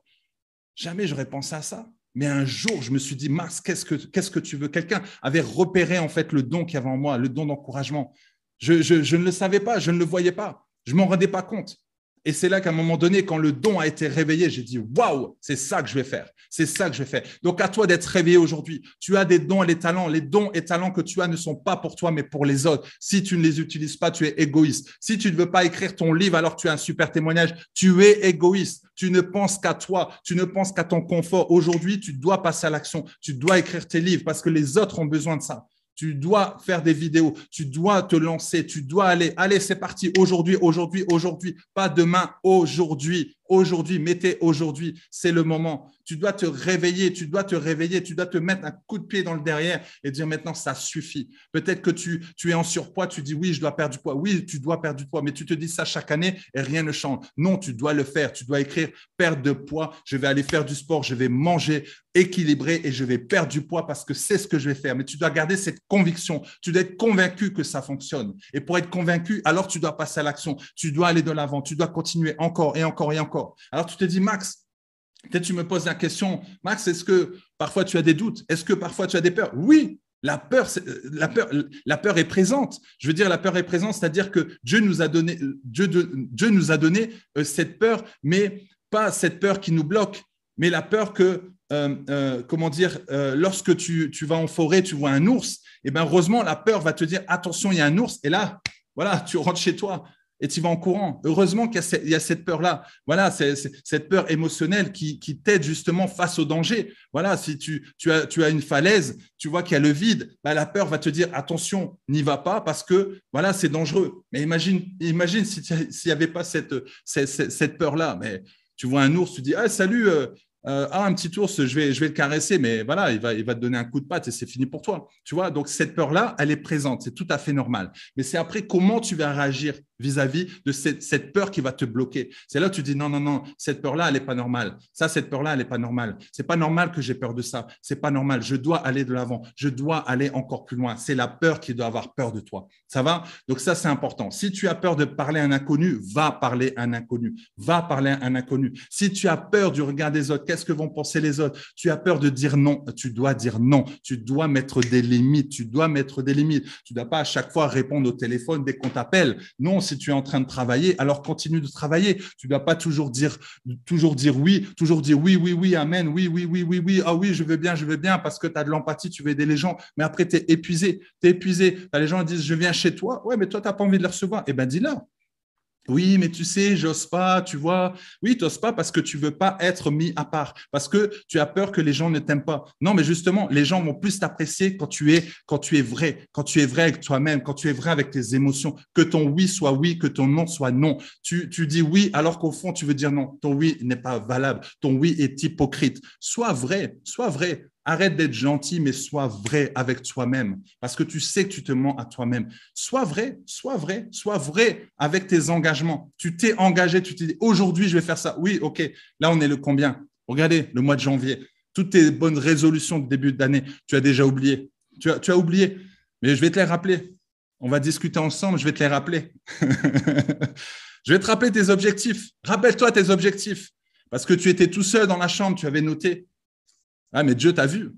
Jamais j'aurais pensé à ça. Mais un jour, je me suis dit, Max, qu'est-ce que, qu'est-ce que tu veux? Quelqu'un avait repéré en fait le don qu'il y avait en moi, le don d'encouragement. Je, je, ne le savais pas, je ne le voyais pas, je m'en rendais pas compte. Et c'est là qu'à un moment donné, quand le don a été réveillé, j'ai dit Waouh, c'est ça que je vais faire. C'est ça que je vais faire. Donc, à toi d'être réveillé aujourd'hui. Tu as des dons et des talents. Les dons et talents que tu as ne sont pas pour toi, mais pour les autres. Si tu ne les utilises pas, tu es égoïste. Si tu ne veux pas écrire ton livre alors tu as un super témoignage, tu es égoïste. Tu ne penses qu'à toi. Tu ne penses qu'à ton confort. Aujourd'hui, tu dois passer à l'action. Tu dois écrire tes livres parce que les autres ont besoin de ça. Tu dois faire des vidéos, tu dois te lancer, tu dois aller. Allez, c'est parti. Aujourd'hui, aujourd'hui, aujourd'hui, pas demain, aujourd'hui. Aujourd'hui, mettez aujourd'hui, c'est le moment. Tu dois te réveiller, tu dois te réveiller, tu dois te mettre un coup de pied dans le derrière et dire maintenant, ça suffit. Peut-être que tu, tu es en surpoids, tu dis oui, je dois perdre du poids. Oui, tu dois perdre du poids, mais tu te dis ça chaque année et rien ne change. Non, tu dois le faire. Tu dois écrire perte de poids, je vais aller faire du sport, je vais manger équilibré et je vais perdre du poids parce que c'est ce que je vais faire. Mais tu dois garder cette conviction. Tu dois être convaincu que ça fonctionne. Et pour être convaincu, alors tu dois passer à l'action. Tu dois aller de l'avant. Tu dois continuer encore et encore et encore. Alors tu te dis, Max, peut-être tu me poses la question, Max, est-ce que parfois tu as des doutes? Est-ce que parfois tu as des peurs? Oui, la peur, la, peur, la peur est présente. Je veux dire, la peur est présente, c'est-à-dire que Dieu nous a donné, Dieu, Dieu nous a donné euh, cette peur, mais pas cette peur qui nous bloque, mais la peur que, euh, euh, comment dire, lorsque tu, tu, vas en forêt, tu vois un ours, et eh bien heureusement, la peur va te dire, attention, il y a un ours, et là, voilà, tu rentres chez toi et tu vas en courant. Heureusement qu'il y, a cette peur-là. Voilà, cette peur émotionnelle qui, t'aide justement face au danger. Voilà, si tu, as, une falaise, tu vois qu'il y a le vide, bah, la peur va te dire attention, n'y va pas parce que voilà, c'est dangereux. Mais imagine, imagine s'il n'y avait pas cette, cette, peur-là. Mais tu vois un ours, tu dis ah, salut, euh, euh, ah, un petit ours, je vais, le caresser, mais voilà, il va, il te donner un coup de patte et c'est fini pour toi. Tu vois, donc cette peur-là, elle est présente, c'est tout à fait normal. Mais c'est après comment tu vas réagir vis-à-vis de cette, peur qui va te bloquer. C'est là où tu dis non, non, non, cette peur-là, elle n'est pas normale. Ça, cette peur-là, elle n'est pas normale. C'est pas normal que j'ai peur de ça. C'est pas normal. Je dois aller de l'avant. Je dois aller encore plus loin. C'est la peur qui doit avoir peur de toi. Ça va? Donc ça, c'est important. Si tu as peur de parler à un inconnu, va parler à un inconnu. Va parler à un inconnu. Si tu as peur du regard des autres, qu'est-ce que vont penser les autres? Tu as peur de dire non. Tu dois dire non. Tu dois mettre des limites. Tu dois mettre des limites. Tu ne dois pas à chaque fois répondre au téléphone dès qu'on t'appelle. Non, si tu es en train de travailler, alors continue de travailler. Tu ne dois pas toujours dire, toujours dire oui, toujours dire oui, oui, oui, amen, oui, oui, oui, oui, oui, ah oui, je veux bien, je veux bien, parce que tu as de l'empathie, tu veux aider les gens. Mais après, tu es épuisé, tu es épuisé. Les gens disent, je viens chez toi. Ouais, mais toi, tu n'as pas envie de les recevoir. Eh bien, dis-leur. Oui, mais tu sais, j'ose pas, tu vois. Oui, tu n'oses pas parce que tu veux pas être mis à part, parce que tu as peur que les gens ne t'aiment pas. Non, mais justement, les gens vont plus t'apprécier quand tu es vrai, quand tu es vrai avec toi-même, quand tu es vrai avec tes émotions, que ton oui soit oui, que ton non soit non. Tu, tu dis oui alors qu'au fond, tu veux dire non. Ton oui n'est pas valable. Ton oui est hypocrite. Sois vrai, sois vrai. Arrête d'être gentil, mais sois vrai avec toi-même, parce que tu sais que tu te mens à toi-même. Sois vrai, sois vrai, sois vrai avec tes engagements. Tu t'es engagé, tu t'es dit, aujourd'hui, je vais faire ça. Oui, OK, là, on est le combien? Regardez, le mois de janvier, toutes tes bonnes résolutions de début d'année, tu as déjà oublié. Tu as, tu as oublié, mais je vais te les rappeler. On va discuter ensemble, je vais te les rappeler. [LAUGHS] je vais te rappeler tes objectifs. Rappelle-toi tes objectifs, parce que tu étais tout seul dans la chambre, tu avais noté. Ah, mais Dieu t'a vu.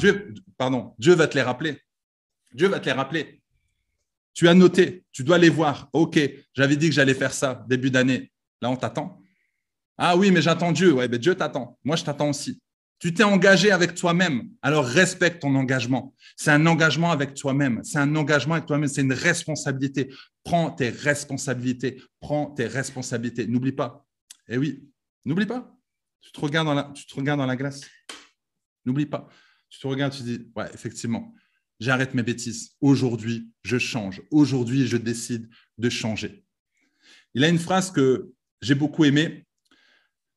Dieu, pardon, Dieu va te les rappeler. Dieu va te les rappeler. Tu as noté, tu dois les voir. OK, j'avais dit que j'allais faire ça début d'année. Là, on t'attend. Ah oui, mais j'attends Dieu. Ouais, mais Dieu t'attend. Moi, je t'attends aussi. Tu t'es engagé avec toi-même. Alors, respecte ton engagement. C'est un engagement avec toi-même. C'est un engagement avec toi-même. C'est une responsabilité. Prends tes responsabilités. Prends tes responsabilités. N'oublie pas. Eh oui, n'oublie pas. Tu te regardes tu te regardes dans la glace. N'oublie pas. Tu te regardes, tu te dis, ouais, effectivement, j'arrête mes bêtises. Aujourd'hui, je change. Aujourd'hui, je décide de changer. Il a une phrase que j'ai beaucoup aimée.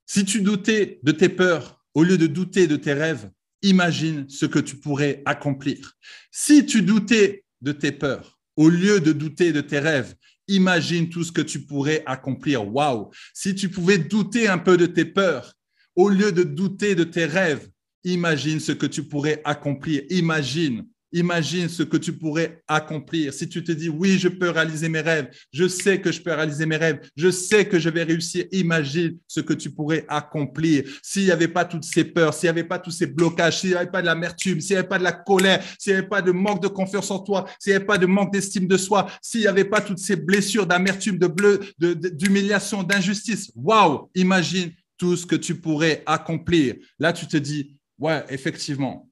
Si tu doutais de tes peurs au lieu de douter de tes rêves, imagine ce que tu pourrais accomplir. Si tu doutais de tes peurs au lieu de douter de tes rêves, imagine tout ce que tu pourrais accomplir. Waouh! Si tu pouvais douter un peu de tes peurs au lieu de douter de tes rêves, Imagine ce que tu pourrais accomplir. Imagine, imagine ce que tu pourrais accomplir. Si tu te dis, oui, je peux réaliser mes rêves, je sais que je peux réaliser mes rêves, je sais que je vais réussir, imagine ce que tu pourrais accomplir. S'il n'y avait pas toutes ces peurs, s'il n'y avait pas tous ces blocages, s'il n'y avait pas de l'amertume, s'il n'y avait pas de la colère, s'il n'y avait pas de manque de confiance en toi, s'il n'y avait pas de manque d'estime de soi, s'il n'y avait pas toutes ces blessures d'amertume, de bleu, d'humiliation, d'injustice, waouh, imagine tout ce que tu pourrais accomplir. Là, tu te dis, ouais, effectivement,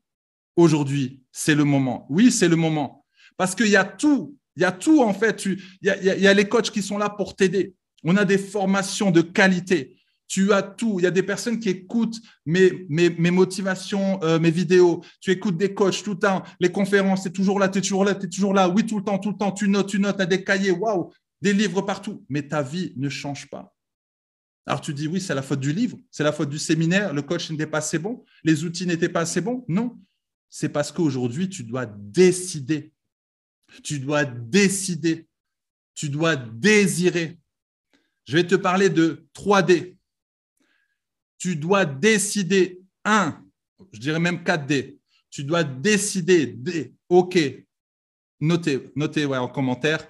aujourd'hui, c'est le moment. Oui, c'est le moment. Parce qu'il y a tout. Il y a tout, en fait. Il y, a, les coachs qui sont là pour t'aider. On a des formations de qualité. Tu as tout. Il y a des personnes qui écoutent mes, mes, motivations, euh, mes vidéos. Tu écoutes des coachs tout le temps. Les conférences, tu es toujours là, tu es toujours là, tu es toujours là. Oui, tout le temps, tout le temps. Tu notes, tu notes, tu as des cahiers. Waouh, des livres partout. Mais ta vie ne change pas. Alors tu dis oui, c'est la faute du livre, c'est la faute du séminaire, le coach n'était pas assez bon, les outils n'étaient pas assez bons. Non, c'est parce qu'aujourd'hui, tu dois décider. Tu dois décider. Tu dois désirer. Je vais te parler de 3D. Tu dois décider. 1, je dirais même 4D. Tu dois décider. D, OK. Notez, notez en commentaire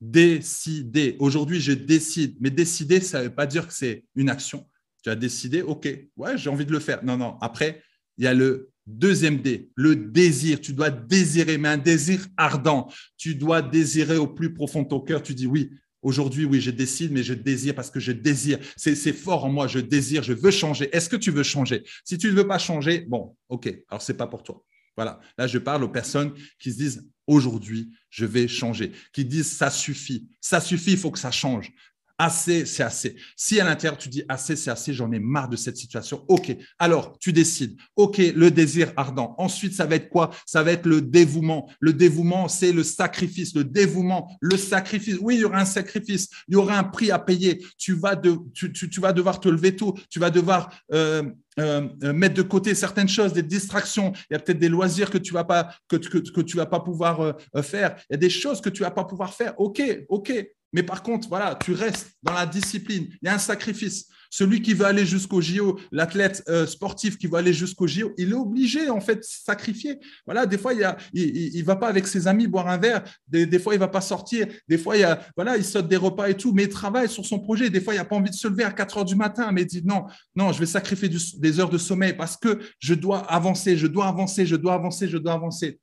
décider. Aujourd'hui, je décide. Mais décider, ça ne veut pas dire que c'est une action. Tu as décidé, OK, ouais, j'ai envie de le faire. Non, non. Après, il y a le deuxième D, le désir. Tu dois désirer, mais un désir ardent. Tu dois désirer au plus profond de ton cœur. Tu dis oui. Aujourd'hui, oui, je décide, mais je désire parce que je désire. C'est fort en moi, je désire, je veux changer. Est-ce que tu veux changer? Si tu ne veux pas changer, bon, OK, alors ce n'est pas pour toi. Voilà, là je parle aux personnes qui se disent aujourd'hui je vais changer, qui disent ça suffit, ça suffit, il faut que ça change. Assez, c'est assez. Si à l'intérieur tu dis assez, c'est assez, j'en ai marre de cette situation. OK, alors tu décides. OK, le désir ardent. Ensuite, ça va être quoi? Ça va être le dévouement. Le dévouement, c'est le sacrifice. Le dévouement, le sacrifice. Oui, il y aura un sacrifice. Il y aura un prix à payer. Tu vas, de, tu, vas devoir te lever tôt. Tu vas devoir euh, euh, euh, mettre de côté certaines choses, des distractions. Il y a peut-être des loisirs que tu vas pas que, que, que tu vas pas pouvoir faire. Il y a des choses que tu vas pas pouvoir faire. Ok, ok. Mais par contre, voilà, tu restes dans la discipline. Il y a un sacrifice. Celui qui veut aller jusqu'au JO, l'athlète sportif qui veut aller jusqu'au JO, il est obligé en fait de sacrifier. Voilà, des fois il ne va pas avec ses amis boire un verre. Des, fois il va pas sortir. Des fois il saute des repas et tout, mais il travaille sur son projet. Des fois il a pas envie de se lever à 4 heures du matin, mais il dit non, non, je vais sacrifier des heures de sommeil parce que je dois avancer, je dois avancer, je dois avancer, je dois avancer.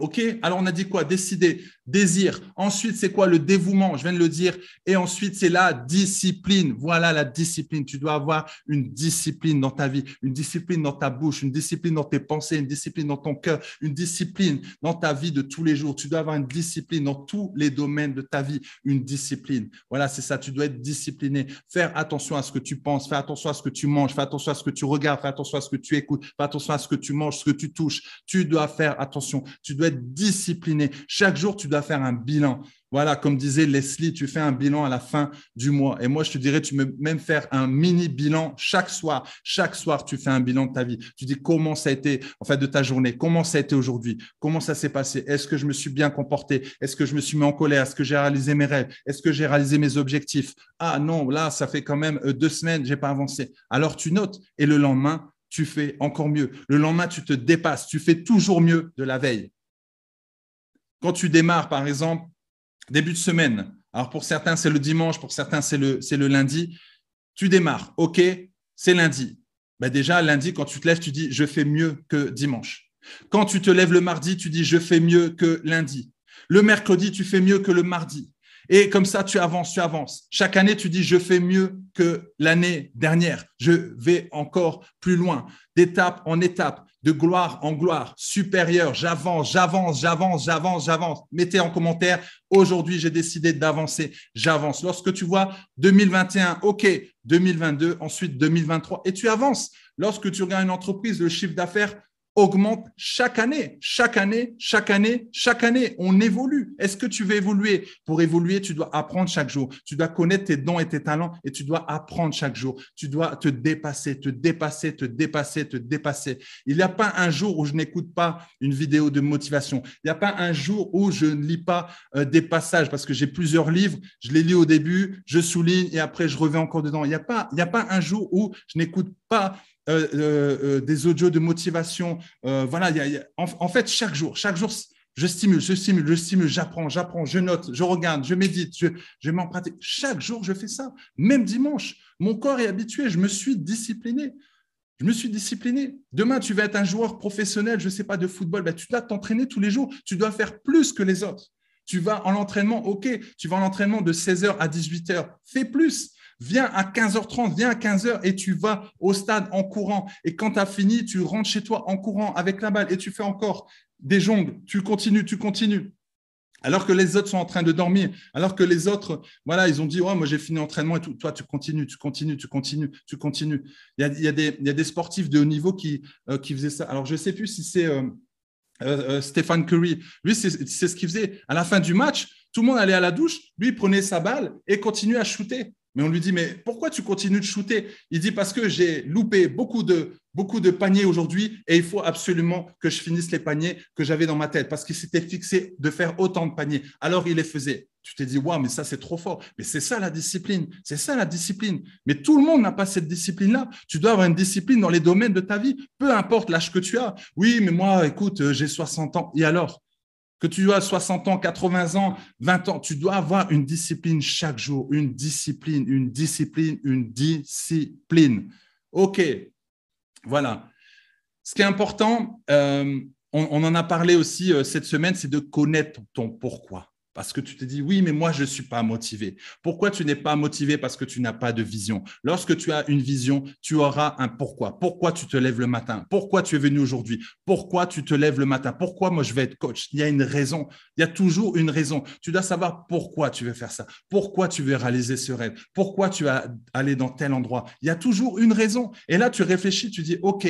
OK Alors, on a dit quoi? Décider, désir. Ensuite, c'est quoi le dévouement? Je viens de le dire. Et ensuite, c'est la discipline. Voilà la discipline. Tu dois avoir une discipline dans ta vie, une discipline dans ta bouche, une discipline dans tes pensées, une discipline dans ton cœur, une discipline dans ta vie de tous les jours. Tu dois avoir une discipline dans tous les domaines de ta vie, une discipline. Voilà, c'est ça. Tu dois être discipliné. Faire attention à ce que tu penses, faire attention à ce que tu manges, faire attention à ce que tu regardes, faire attention à ce que tu écoutes, faire attention à ce que tu manges, ce que tu touches. Tu dois faire attention. Tu dois discipliné. Chaque jour, tu dois faire un bilan. Voilà, comme disait Leslie, tu fais un bilan à la fin du mois. Et moi, je te dirais, tu peux même faire un mini bilan chaque soir. Chaque soir, tu fais un bilan de ta vie. Tu dis comment ça a été, en fait, de ta journée. Comment ça a été aujourd'hui? Comment ça s'est passé? Est-ce que je me suis bien comporté? Est-ce que je me suis mis en colère? Est-ce que j'ai réalisé mes rêves? Est-ce que j'ai réalisé mes objectifs? Ah non, là, ça fait quand même euh, deux semaines, j'ai pas avancé. Alors, tu notes. Et le lendemain, tu fais encore mieux. Le lendemain, tu te dépasses. Tu fais toujours mieux de la veille. Quand tu démarres, par exemple, début de semaine, alors pour certains, c'est le dimanche, pour certains, c'est le, lundi, tu démarres, OK, c'est lundi. Ben déjà, lundi, quand tu te lèves, tu dis, je fais mieux que dimanche. Quand tu te lèves le mardi, tu dis, je fais mieux que lundi. Le mercredi, tu fais mieux que le mardi. Et comme ça, tu avances, tu avances. Chaque année, tu dis, je fais mieux que l'année dernière. Je vais encore plus loin, d'étape en étape, de gloire en gloire, supérieure. J'avance, j'avance, j'avance, j'avance, j'avance. Mettez en commentaire, aujourd'hui, j'ai décidé d'avancer, j'avance. Lorsque tu vois 2021, OK, 2022, ensuite 2023, et tu avances. Lorsque tu regardes une entreprise, le chiffre d'affaires augmente chaque année, chaque année, chaque année, chaque année. On évolue. Est-ce que tu veux évoluer? Pour évoluer, tu dois apprendre chaque jour. Tu dois connaître tes dons et tes talents et tu dois apprendre chaque jour. Tu dois te dépasser, te dépasser, te dépasser, te dépasser. Il n'y a pas un jour où je n'écoute pas une vidéo de motivation. Il n'y a pas un jour où je ne lis pas euh, des passages parce que j'ai plusieurs livres. Je les lis au début, je souligne et après je reviens encore dedans. Il n'y a pas, il n'y a pas un jour où je n'écoute pas des audios de motivation. voilà, en, fait, chaque jour, chaque jour, je stimule, je stimule, je stimule, j'apprends, j'apprends, je note, je regarde, je médite, je, je pratique. Chaque jour, je fais ça. Même dimanche, mon corps est habitué, je me suis discipliné. Je me suis discipliné. Demain, tu vas être un joueur professionnel, je ne sais pas, de football. Ben, tu dois t'entraîner tous les jours. Tu dois faire plus que les autres. Tu vas en entraînement, OK, tu vas en entraînement de 16h à 18h. Fais plus. Viens à 15h30, viens à 15h et tu vas au stade en courant. Et quand tu as fini, tu rentres chez toi en courant avec la balle et tu fais encore des jongles. Tu continues, tu continues. Alors que les autres sont en train de dormir, alors que les autres, voilà, ils ont dit, oh, moi j'ai fini l'entraînement et. Toi, tu continues, tu continues, tu continues, tu continues. Il y a, des, sportifs de haut niveau qui, euh, faisaient ça. Alors, je ne sais plus si c'est euh, euh, Stéphane Curry. Lui, c'est ce qu'il faisait. À la fin du match, tout le monde allait à la douche. Lui, il prenait sa balle et continuait à shooter. Mais on lui dit, mais pourquoi tu continues de shooter? Il dit, parce que j'ai loupé beaucoup de, paniers aujourd'hui et il faut absolument que je finisse les paniers que j'avais dans ma tête parce qu'il s'était fixé de faire autant de paniers. Alors il les faisait. Tu t'es dit, waouh, mais ça c'est trop fort. Mais c'est ça la discipline. C'est ça la discipline. Mais tout le monde n'a pas cette discipline-là. Tu dois avoir une discipline dans les domaines de ta vie, peu importe l'âge que tu as. Oui, mais moi, écoute, euh, j'ai 60 ans. Et alors? Que tu as 60 ans, 80 ans, 20 ans, tu dois avoir une discipline chaque jour, une discipline, une discipline, une discipline. OK, voilà. Ce qui est important, euh, on, en a parlé aussi euh, cette semaine, c'est de connaître ton pourquoi. Parce que tu te dis, oui, mais moi, je ne suis pas motivé. Pourquoi tu n'es pas motivé? Parce que tu n'as pas de vision. Lorsque tu as une vision, tu auras un pourquoi. Pourquoi tu te lèves le matin? Pourquoi tu es venu aujourd'hui? Pourquoi tu te lèves le matin? Pourquoi moi, je vais être coach? Il y a une raison. Il y a toujours une raison. Tu dois savoir pourquoi tu veux faire ça. Pourquoi tu veux réaliser ce rêve? Pourquoi tu vas aller dans tel endroit? Il y a toujours une raison. Et là, tu réfléchis, tu dis, OK,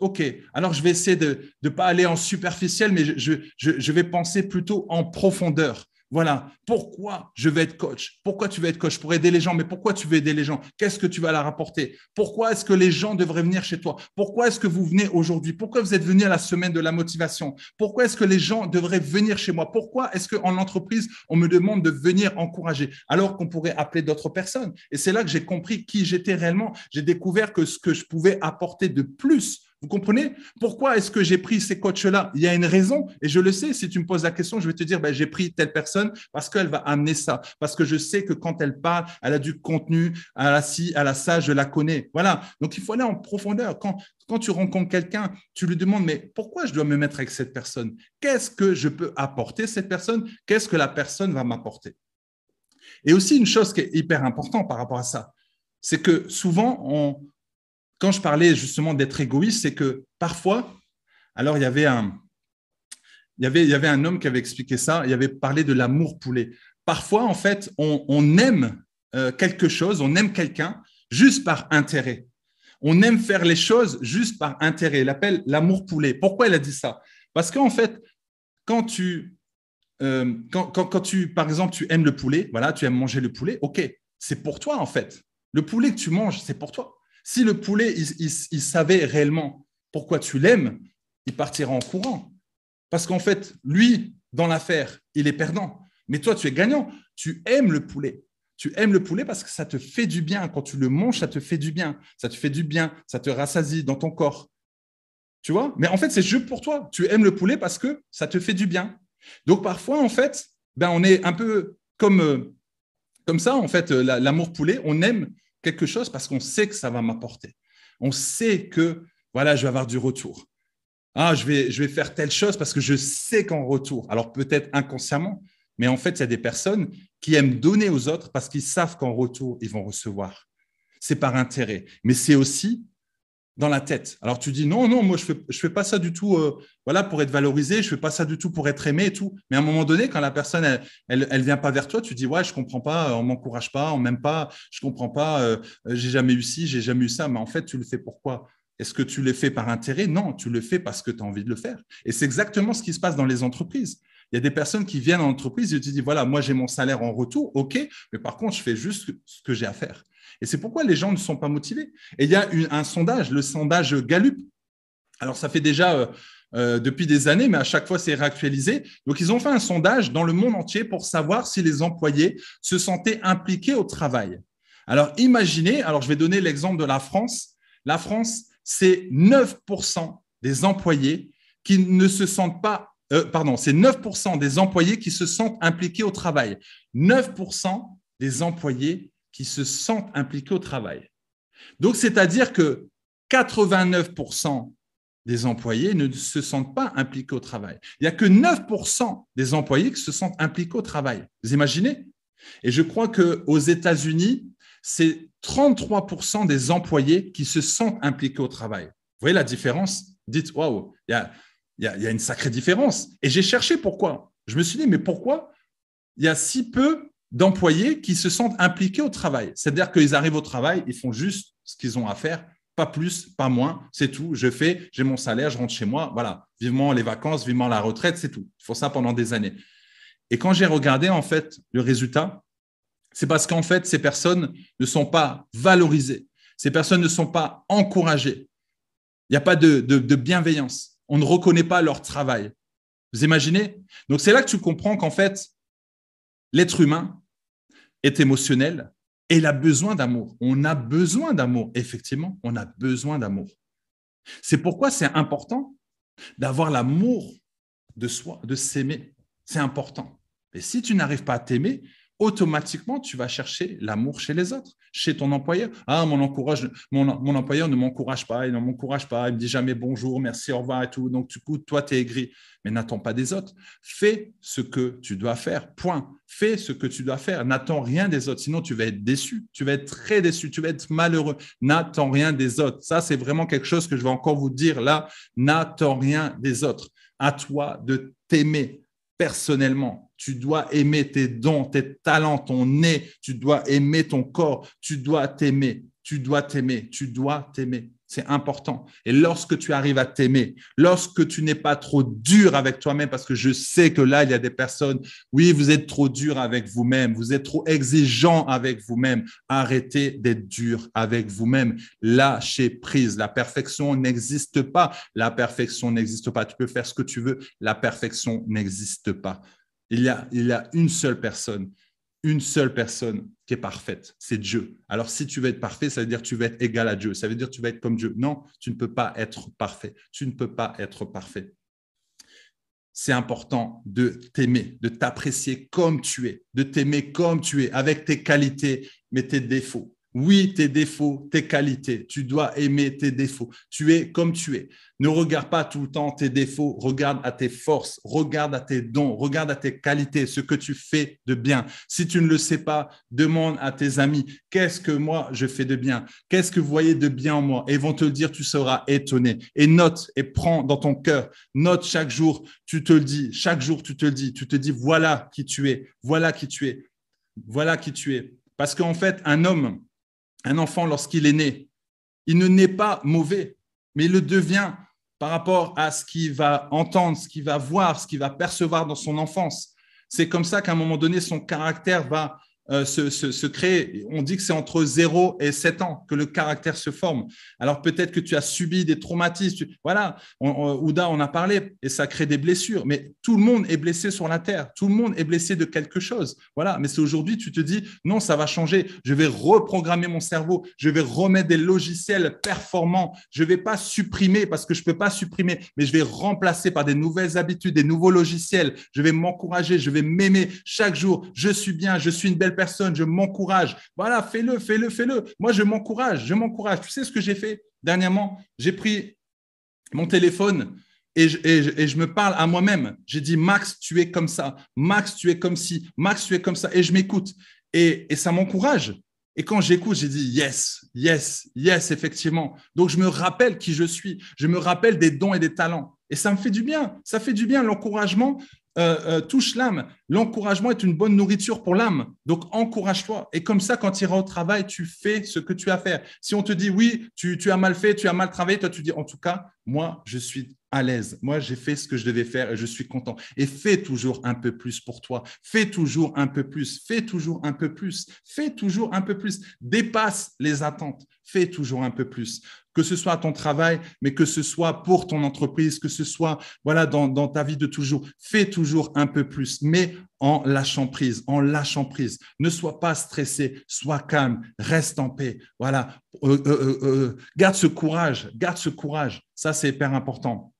OK, alors je vais essayer de ne pas aller en superficiel, mais je, je vais penser plutôt en profondeur. Voilà. Pourquoi je vais être coach? Pourquoi tu veux être coach? Pour aider les gens. Mais pourquoi tu veux aider les gens? Qu'est-ce que tu vas leur apporter Pourquoi est-ce que les gens devraient venir chez toi? Pourquoi est-ce que vous venez aujourd'hui? Pourquoi vous êtes venu à la semaine de la motivation? Pourquoi est-ce que les gens devraient venir chez moi? Pourquoi est-ce qu'en entreprise, on me demande de venir encourager? Alors qu'on pourrait appeler d'autres personnes. Et c'est là que j'ai compris qui j'étais réellement. J'ai découvert que ce que je pouvais apporter de plus vous comprenez? Pourquoi est-ce que j'ai pris ces coachs-là? Il y a une raison, et je le sais. Si tu me poses la question, je vais te dire, ben, j'ai pris telle personne parce qu'elle va amener ça, parce que je sais que quand elle parle, elle a du contenu, elle a ci, elle a ça, je la connais. Voilà. Donc, il faut aller en profondeur. Quand, quand tu rencontres quelqu'un, tu lui demandes, mais pourquoi je dois me mettre avec cette personne? Qu'est-ce que je peux apporter à cette personne? Qu'est-ce que la personne va m'apporter? Et aussi, une chose qui est hyper importante par rapport à ça, c'est que souvent, on, quand je parlais justement d'être égoïste, c'est que parfois, alors il y avait un, il y avait, il y avait un homme qui avait expliqué ça, il avait parlé de l'amour poulet. Parfois, en fait, on, aime euh, quelque chose, on aime quelqu'un juste par intérêt. On aime faire les choses juste par intérêt. Il appelle l'amour poulet. Pourquoi il a dit ça? Parce qu'en fait, quand tu, euh, quand, quand, tu, par exemple, tu aimes le poulet, voilà, tu aimes manger le poulet, ok, c'est pour toi en fait. Le poulet que tu manges, c'est pour toi. Si le poulet, il, savait réellement pourquoi tu l'aimes, il partira en courant. Parce qu'en fait, lui, dans l'affaire, il est perdant. Mais toi, tu es gagnant. Tu aimes le poulet. Tu aimes le poulet parce que ça te fait du bien. Quand tu le manges, ça te fait du bien. Ça te fait du bien. Ça te rassasie dans ton corps. Tu vois? Mais en fait, c'est juste pour toi. Tu aimes le poulet parce que ça te fait du bien. Donc, parfois, en fait, ben, on est un peu comme, euh, comme ça, en fait, l'amour poulet. On aime quelque chose parce qu'on sait que ça va m'apporter. On sait que, voilà, je vais avoir du retour. Ah, je vais, je vais faire telle chose parce que je sais qu'en retour, alors peut-être inconsciemment, mais en fait, il y a des personnes qui aiment donner aux autres parce qu'ils savent qu'en retour, ils vont recevoir. C'est par intérêt. Mais c'est aussi dans la tête. Alors tu dis non, non, moi je fais, fais pas ça du tout euh, voilà, pour être valorisé, je fais pas ça du tout pour être aimé et tout. Mais à un moment donné, quand la personne, elle, vient pas vers toi, tu dis ouais, je comprends pas, on m'encourage pas, on m'aime pas, je comprends pas, euh, j'ai jamais eu ci, j'ai jamais eu ça. Mais en fait, tu le fais pourquoi? Est-ce que tu le fais par intérêt? Non, tu le fais parce que tu as envie de le faire. Et c'est exactement ce qui se passe dans les entreprises. Il y a des personnes qui viennent en entreprise et tu dis voilà, moi j'ai mon salaire en retour, ok, mais par contre, je fais juste ce que j'ai à faire. Et c'est pourquoi les gens ne sont pas motivés. Et il y a un sondage, le sondage Gallup. Alors, ça fait déjà euh, euh, depuis des années, mais à chaque fois, c'est réactualisé. Donc, ils ont fait un sondage dans le monde entier pour savoir si les employés se sentaient impliqués au travail. Alors, imaginez, alors je vais donner l'exemple de la France. La France, c'est 9% des employés qui ne se sentent pas, euh, pardon, c'est 9% des employés qui se sentent impliqués au travail. 9% des employés qui se sentent impliqués au travail. Donc, c'est-à-dire que 89% des employés ne se sentent pas impliqués au travail. Il n'y a que 9% des employés qui se sentent impliqués au travail. Vous imaginez? Et je crois qu'aux États-Unis, c'est 33% des employés qui se sentent impliqués au travail. Vous voyez la différence? Dites, waouh, il y a, y a une sacrée différence. Et j'ai cherché pourquoi. Je me suis dit, mais pourquoi il y a si peu d'employés qui se sentent impliqués au travail? C'est-à-dire qu'ils arrivent au travail, ils font juste ce qu'ils ont à faire, pas plus, pas moins, c'est tout. Je fais, j'ai mon salaire, je rentre chez moi, voilà. Vivement les vacances, vivement la retraite, c'est tout. Il faut ça pendant des années. Et quand j'ai regardé en fait le résultat, C'est parce qu'en fait, ces personnes ne sont pas valorisées. Ces personnes ne sont pas encouragées. Il n'y a pas de bienveillance. On ne reconnaît pas leur travail. Vous imaginez? Donc c'est là que tu comprends qu'en fait, l'être humain est émotionnel et il a besoin d'amour. On a besoin d'amour, effectivement, on a besoin d'amour. C'est pourquoi c'est important d'avoir l'amour de soi, de s'aimer. C'est important. Et si tu n'arrives pas à t'aimer, automatiquement, tu vas chercher l'amour chez les autres, chez ton employeur. Ah, mon, employeur ne m'encourage pas, il ne m'encourage pas, il me dit jamais bonjour, merci, au revoir et tout. Donc, du coup, toi, tu es aigri. Mais n'attends pas des autres. Fais ce que tu dois faire. Point. Fais ce que tu dois faire. N'attends rien des autres. Sinon, tu vas être déçu. Tu vas être très déçu. Tu vas être malheureux. N'attends rien des autres. Ça, c'est vraiment quelque chose que je vais encore vous dire là. N'attends rien des autres. À toi de t'aimer personnellement. Tu dois aimer tes dons, tes talents, ton nez. Tu dois aimer ton corps. Tu dois t'aimer. Tu dois t'aimer. Tu dois t'aimer. C'est important. Et lorsque tu arrives à t'aimer, lorsque tu n'es pas trop dur avec toi-même, parce que je sais que là, il y a des personnes, oui, vous êtes trop dur avec vous-même, vous êtes trop exigeant avec vous-même. Arrêtez d'être dur avec vous-même. Lâchez prise. La perfection n'existe pas. La perfection n'existe pas. Tu peux faire ce que tu veux. La perfection n'existe pas. Il y, a, il y a une seule personne une seule personne qui est parfaite, c'est Dieu. Alors si tu veux être parfait, ça veut dire que tu vas être égal à Dieu, ça veut dire que tu vas être comme Dieu. Non, tu ne peux pas être parfait, tu ne peux pas être parfait. C'est important de t'aimer, de t'apprécier comme tu es, de t'aimer comme tu es, avec tes qualités, mais tes défauts. Oui, tes défauts, tes qualités. Tu dois aimer tes défauts. Tu es comme tu es. Ne regarde pas tout le temps tes défauts. Regarde à tes forces. Regarde à tes dons. Regarde à tes qualités, ce que tu fais de bien. Si tu ne le sais pas, demande à tes amis qu'est-ce que moi je fais de bien? Qu'est-ce que vous voyez de bien en moi Et ils vont te le dire, tu seras étonné. Et note et prends dans ton cœur. Note chaque jour, tu te le dis. Chaque jour, tu te le dis. Tu te dis, voilà qui tu es. Voilà qui tu es. Voilà qui tu es. Parce qu'en fait, un homme, un enfant, lorsqu'il est né, il ne naît pas mauvais, mais il le devient par rapport à ce qu'il va entendre, ce qu'il va voir, ce qu'il va percevoir dans son enfance. C'est comme ça qu'à un moment donné, son caractère va euh, se, se. On dit que c'est entre 0 et 7 ans que le caractère se forme. Alors peut-être que tu as subi des traumatismes. voilà, Ouda on a parlé et ça crée des blessures. Mais tout le monde est blessé sur la terre. Tout le monde est blessé de quelque chose. Voilà, mais c'est aujourd'hui tu te dis non, ça va changer. Je vais reprogrammer mon cerveau. Je vais remettre des logiciels performants. Je vais pas supprimer parce que je ne peux pas supprimer, mais je vais remplacer par des nouvelles habitudes, des nouveaux logiciels. Je vais m'encourager. Je vais m'aimer chaque jour. Je suis bien. Je suis une belle personne, je m'encourage. Voilà, fais-le, fais-le, fais-le. Moi, je m'encourage, je m'encourage. Tu sais ce que j'ai fait dernièrement? J'ai pris mon téléphone et je, me parle à moi-même. J'ai dit, Max, tu es comme ça. Max, tu es comme ci. Max, tu es comme ça. Et je m'écoute. Et ça m'encourage. Et quand j'écoute, j'ai dit yes, yes, yes, effectivement. Donc, je me rappelle qui je suis. Je me rappelle des dons et des talents. Et ça me fait du bien. Ça fait du bien. L'encouragement, euh, euh, touche l'âme. L'encouragement est une bonne nourriture pour l'âme. Donc, encourage-toi. Et comme ça, quand tu iras au travail, tu fais ce que tu as à faire. Si on te dit, oui, tu, tu as mal fait, tu as mal travaillé, toi, tu dis, en tout cas, moi, je suis à l'aise. Moi, j'ai fait ce que je devais faire et je suis content. Et fais toujours un peu plus pour toi. Fais toujours un peu plus. Fais toujours un peu plus. Fais toujours un peu plus. Dépasse les attentes. Fais toujours un peu plus que ce soit à ton travail, mais que ce soit pour ton entreprise, que ce soit voilà dans, ta vie de toujours. Fais toujours un peu plus, mais en lâchant prise, en lâchant prise. Ne sois pas stressé, sois calme, reste en paix. Voilà, euh, euh, euh, garde ce courage, garde ce courage. Ça, c'est hyper important.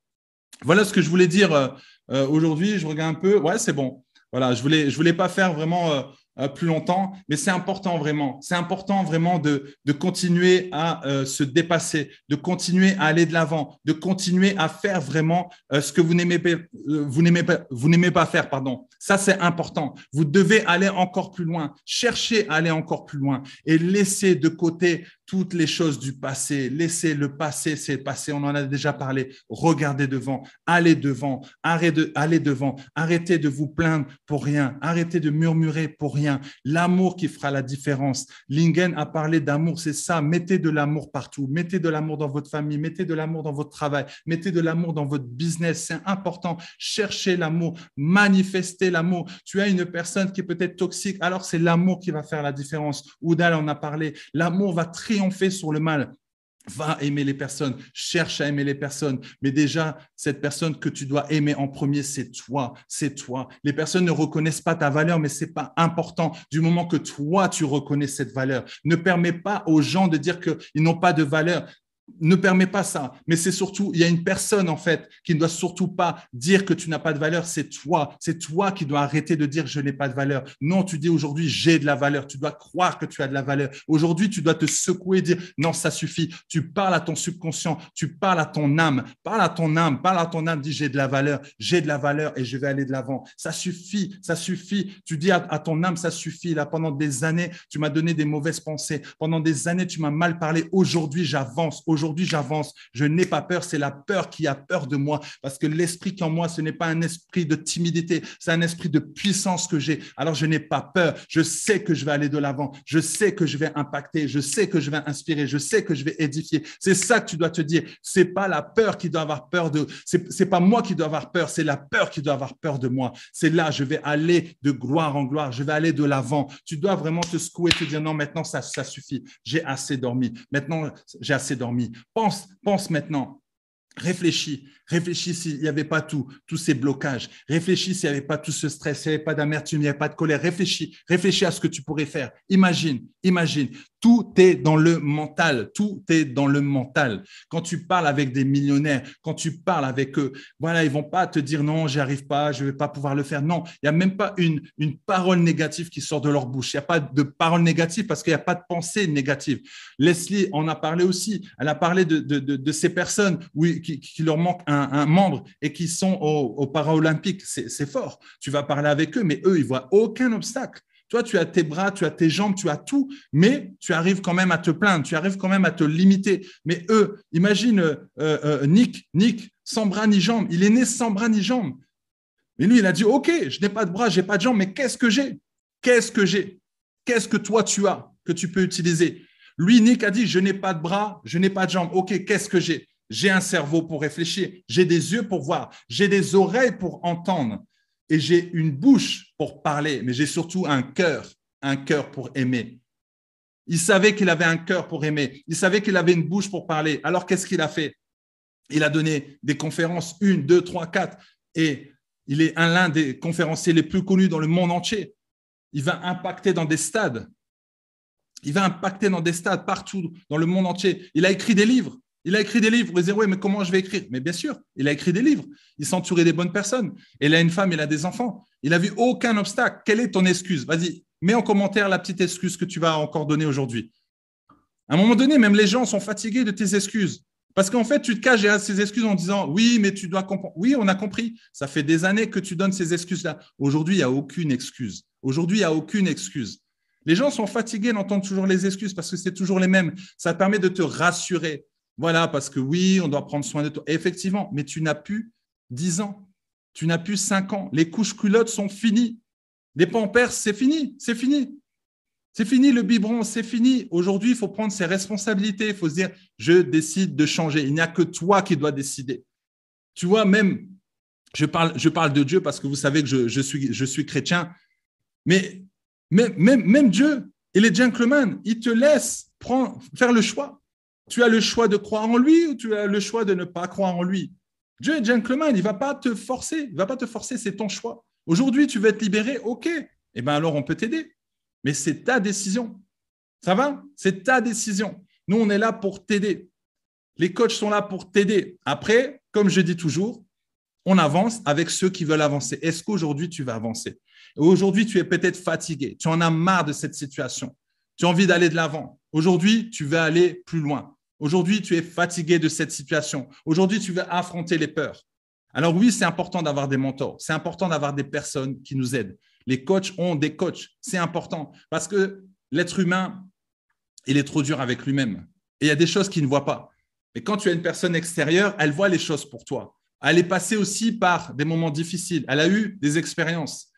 Voilà ce que je voulais dire aujourd'hui. Je regarde un peu. Ouais, c'est bon. Voilà, je voulais, je voulais pas faire vraiment plus longtemps, mais c'est important vraiment. C'est important vraiment de, de continuer à euh, se dépasser, de continuer à aller de l'avant, de continuer à faire vraiment euh, ce que vous n'aimez pas, vous n'aimez pas, vous n'aimez pas faire, pardon. Ça, c'est important. Vous devez aller encore plus loin, chercher à aller encore plus loin et laisser de côté toutes les choses du passé. Laissez le passé, c'est passé. On en a déjà parlé. Regardez devant, allez devant, arrêtez de, allez devant. Arrêtez de vous plaindre pour rien. Arrêtez de murmurer pour rien. L'amour qui fera la différence. Lingen a parlé d'amour, c'est ça. Mettez de l'amour partout. Mettez de l'amour dans votre famille. Mettez de l'amour dans votre travail. Mettez de l'amour dans votre business. C'est important. Cherchez l'amour. Manifestez l'amour. Tu as une personne qui peut-être toxique, alors c'est l'amour qui va faire la différence. Oudal en a parlé. L'amour va triompher sur le mal va aimer les personnes, cherche à aimer les personnes. Mais déjà, cette personne que tu dois aimer en premier, c'est toi, c'est toi. Les personnes ne reconnaissent pas ta valeur, mais c'est pas important du moment que toi, tu reconnais cette valeur. Ne permets pas aux gens de dire qu'ils n'ont pas de valeur ne permet pas ça. Mais c'est surtout, il y a une personne en fait qui ne doit surtout pas dire que tu n'as pas de valeur, c'est toi. C'est toi qui dois arrêter de dire je n'ai pas de valeur. Non, tu dis aujourd'hui j'ai de la valeur. Tu dois croire que tu as de la valeur. Aujourd'hui, tu dois te secouer et dire non, ça suffit. Tu parles à ton subconscient, tu parles à ton âme, parle à ton âme, parle à ton âme, dis j'ai de la valeur, j'ai de la valeur et je vais aller de l'avant. Ça suffit, ça suffit. Tu dis à, à ton âme, ça suffit. Là, pendant des années, tu m'as donné des mauvaises pensées. Pendant des années, tu m'as mal parlé. Aujourd'hui, j'avance aujourd'hui j'avance. Je n'ai pas peur, c'est la peur qui a peur de moi. Parce que l'esprit qui en moi, ce n'est pas un esprit de timidité, c'est un esprit de puissance que j'ai. Alors je n'ai pas peur. Je sais que je vais aller de l'avant. Je sais que je vais impacter. Je sais que je vais inspirer. Je sais que je vais édifier. C'est ça que tu dois te dire. C'est pas la peur qui doit avoir peur de. C'est pas moi qui dois avoir peur. C'est la peur qui doit avoir peur de moi. C'est là, je vais aller de gloire en gloire. Je vais aller de l'avant. Tu dois vraiment te secouer, te dire non, maintenant ça suffit. J'ai assez dormi. Maintenant, j'ai assez dormi. Pense, pense maintenant. Réfléchis, réfléchis s'il n'y avait pas tout, tous ces blocages. Réfléchis s'il n'y avait pas tout ce stress, s'il n'y avait pas d'amertume, il n'y avait pas de colère. Réfléchis, réfléchis à ce que tu pourrais faire. Imagine, imagine. Tout est dans le mental. Tout est dans le mental. Quand tu parles avec des millionnaires, quand tu parles avec eux, voilà, ils vont pas te dire non, j'y arrive pas, je vais pas pouvoir le faire. Non, il n'y a même pas une, parole négative qui sort de leur bouche. Il n'y a pas de parole négative parce qu'il n'y a pas de pensée négative. Leslie en a parlé aussi. Elle a parlé de, ces personnes qui, leur manque un, membre et qui sont aux, aux Paralympiques. C'est fort. Tu vas parler avec eux, mais eux, ils voient aucun obstacle. Toi, tu as tes bras, tu as tes jambes, tu as tout, mais tu arrives quand même à te plaindre, tu arrives quand même à te limiter. Mais eux, imagine euh, euh, Nick, Nick, sans bras ni jambes, il est né sans bras ni jambes. Mais lui, il a dit, OK, je n'ai pas de bras, je n'ai pas de jambes, mais qu'est-ce que j'ai? Qu'est-ce que j'ai? Qu'est-ce que toi, tu as que tu peux utiliser? Lui, Nick a dit, je n'ai pas de bras, je n'ai pas de jambes. OK, qu'est-ce que j'ai? J'ai un cerveau pour réfléchir, j'ai des yeux pour voir, j'ai des oreilles pour entendre et j'ai une bouche pour parler, mais j'ai surtout un cœur, un cœur pour aimer. Il savait qu'il avait un cœur pour aimer. Il savait qu'il avait une bouche pour parler. Alors qu'est-ce qu'il a fait? Il a donné des conférences, une, deux, trois, quatre, et il est un l'un des conférenciers les plus connus dans le monde entier. Il va impacter dans des stades. Il va impacter dans des stades partout dans le monde entier. Il a écrit des livres. Il a écrit des livres. Vous dire, oui, mais comment je vais écrire? Mais bien sûr, il a écrit des livres. Il s'entourait des bonnes personnes. Il a une femme, il a des enfants. Il n'a vu aucun obstacle. Quelle est ton excuse? Vas-y, mets en commentaire la petite excuse que tu vas encore donner aujourd'hui. À un moment donné, même les gens sont fatigués de tes excuses. Parce qu'en fait, tu te caches derrière ces excuses en disant oui, mais tu dois comprendre. Oui, on a compris. Ça fait des années que tu donnes ces excuses-là. Aujourd'hui, il n'y a aucune excuse. Aujourd'hui, il n'y a aucune excuse. Les gens sont fatigués d'entendre toujours les excuses parce que c'est toujours les mêmes. Ça permet de te rassurer. Voilà, parce que oui, on doit prendre soin de toi. effectivement, mais tu n'as plus 10 ans, tu n'as plus 5 ans. Les couches culottes sont finies. Les pampers, c'est fini, c'est fini. C'est fini le biberon, c'est fini. Aujourd'hui, il faut prendre ses responsabilités. Il faut se dire, je décide de changer. Il n'y a que toi qui dois décider. Tu vois, même, je parle, je parle de Dieu parce que vous savez que je, suis, chrétien, mais même, même, même Dieu et les gentlemen, ils te laissent prendre, faire le choix. Tu as le choix de croire en lui ou tu as le choix de ne pas croire en lui? Dieu est gentleman, il ne va pas te forcer, il ne va pas te forcer, c'est ton choix. Aujourd'hui, tu veux être libéré, ok, eh bien alors on peut t'aider. Mais c'est ta décision. Ça va? C'est ta décision. Nous, on est là pour t'aider. Les coachs sont là pour t'aider. Après, comme je dis toujours, on avance avec ceux qui veulent avancer. Est-ce qu'aujourd'hui, tu vas avancer? Aujourd'hui, tu es peut-être fatigué. Tu en as marre de cette situation. Tu as envie d'aller de l'avant. Aujourd'hui, tu veux aller plus loin. Aujourd'hui, tu es fatigué de cette situation. Aujourd'hui, tu veux affronter les peurs. Alors oui, c'est important d'avoir des mentors. C'est important d'avoir des personnes qui nous aident. Les coachs ont des coachs. C'est important parce que l'être humain, il est trop dur avec lui-même. Et il y a des choses qu'il ne voit pas. Et quand tu as une personne extérieure, elle voit les choses pour toi. Elle est passée aussi par des moments difficiles. Elle a eu des expériences.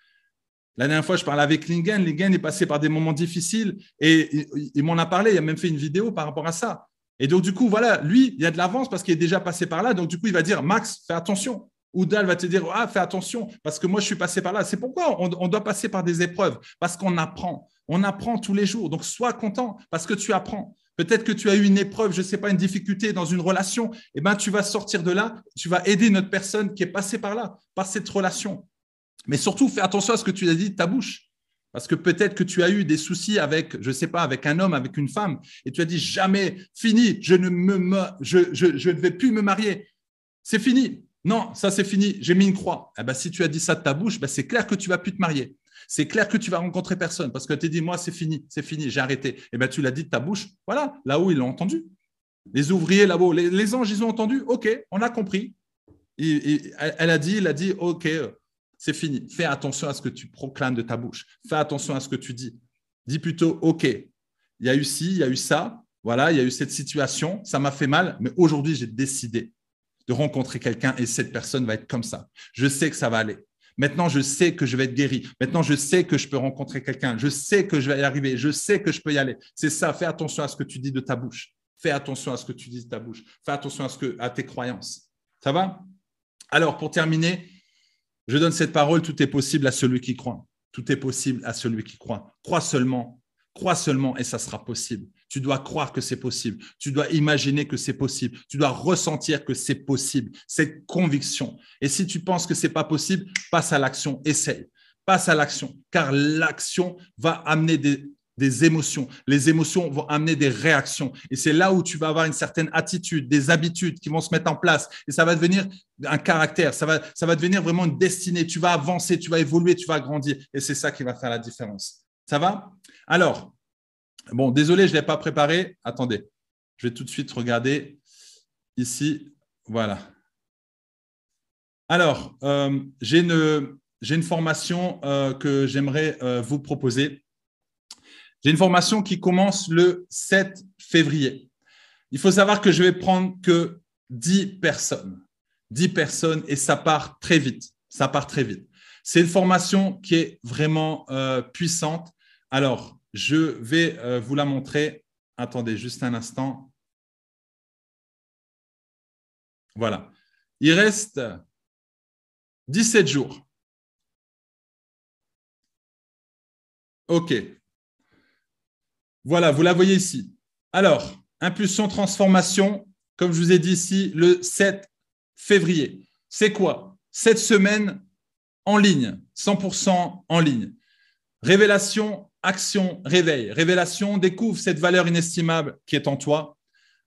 La dernière fois, je parlais avec Lingen. Lingen est passé par des moments difficiles et il, m'en a parlé. Il a même fait une vidéo par rapport à ça. Et donc, du coup, voilà, lui, il y a de l'avance parce qu'il est déjà passé par là. Donc, du coup, il va dire Max, fais attention. Ou Dal va te dire Ah, fais attention parce que moi, je suis passé par là. C'est pourquoi on, doit passer par des épreuves parce qu'on apprend. On apprend tous les jours. Donc, sois content parce que tu apprends. Peut-être que tu as eu une épreuve, je ne sais pas, une difficulté dans une relation. Eh bien, tu vas sortir de là. Tu vas aider notre personne qui est passée par là, par cette relation. Mais surtout, fais attention à ce que tu as dit de ta bouche. Parce que peut-être que tu as eu des soucis avec, je ne sais pas, avec un homme, avec une femme, et tu as dit jamais, fini, je ne, me, je, ne vais plus me marier. C'est fini. Non, ça c'est fini, j'ai mis une croix. Eh ben, si tu as dit ça de ta bouche, ben, c'est clair que tu vas plus te marier. C'est clair que tu vas rencontrer personne parce que tu as dit, moi, c'est fini, c'est fini, j'ai arrêté. Et eh ben, tu l'as dit de ta bouche. Voilà, là-haut, ils l'ont entendu. Les ouvriers là-haut, les, anges, ils ont entendu. OK, on a compris. elle a dit, il a dit, OK, c'est fini. Fais attention à ce que tu proclames de ta bouche. Fais attention à ce que tu dis. Dis plutôt, OK, il y a eu ci, il y a eu ça, voilà, il y a eu cette situation, ça m'a fait mal, mais aujourd'hui, j'ai décidé de rencontrer quelqu'un et cette personne va être comme ça. Je sais que ça va aller. Maintenant, je sais que je vais être guéri. Maintenant, je sais que je peux rencontrer quelqu'un. Je sais que je vais y arriver. Je sais que je peux y aller. C'est ça. Fais attention à ce que tu dis de ta bouche. Fais attention à ce que tu dis de ta bouche. Fais attention à, ce que, à tes croyances. Ça va? Alors, pour terminer, je donne cette parole, tout est possible à celui qui croit. Tout est possible à celui qui croit. Crois seulement, crois seulement et ça sera possible. Tu dois croire que c'est possible. Tu dois imaginer que c'est possible. Tu dois ressentir que c'est possible. Cette conviction. Et si tu penses que c'est pas possible, passe à l'action. Essaye. Passe à l'action. Car l'action va amener des, des émotions. Les émotions vont amener des réactions. Et c'est là où tu vas avoir une certaine attitude, des habitudes qui vont se mettre en place. Et ça va devenir un caractère, ça va, devenir vraiment une destinée. Tu vas avancer, tu vas évoluer, tu vas grandir. Et c'est ça qui va faire la différence. Ça va? Alors, bon, désolé, je ne l'ai pas préparé. Attendez, je vais tout de suite regarder ici. Voilà. Alors, euh, j'ai une, une, formation euh, que j'aimerais euh, vous proposer. J'ai une formation qui commence le 7 février. Il faut savoir que je vais prendre que 10 personnes. 10 personnes et ça part très vite. Ça part très vite. C'est une formation qui est vraiment euh, puissante. Alors, je vais euh, vous la montrer. Attendez juste un instant. Voilà. Il reste 17 jours. OK. Voilà, vous la voyez ici. Alors, impulsion transformation, comme je vous ai dit ici, le 7 février. C'est quoi? Cette semaine en ligne, 100% en ligne. Révélation, action, réveil. Révélation, découvre cette valeur inestimable qui est en toi.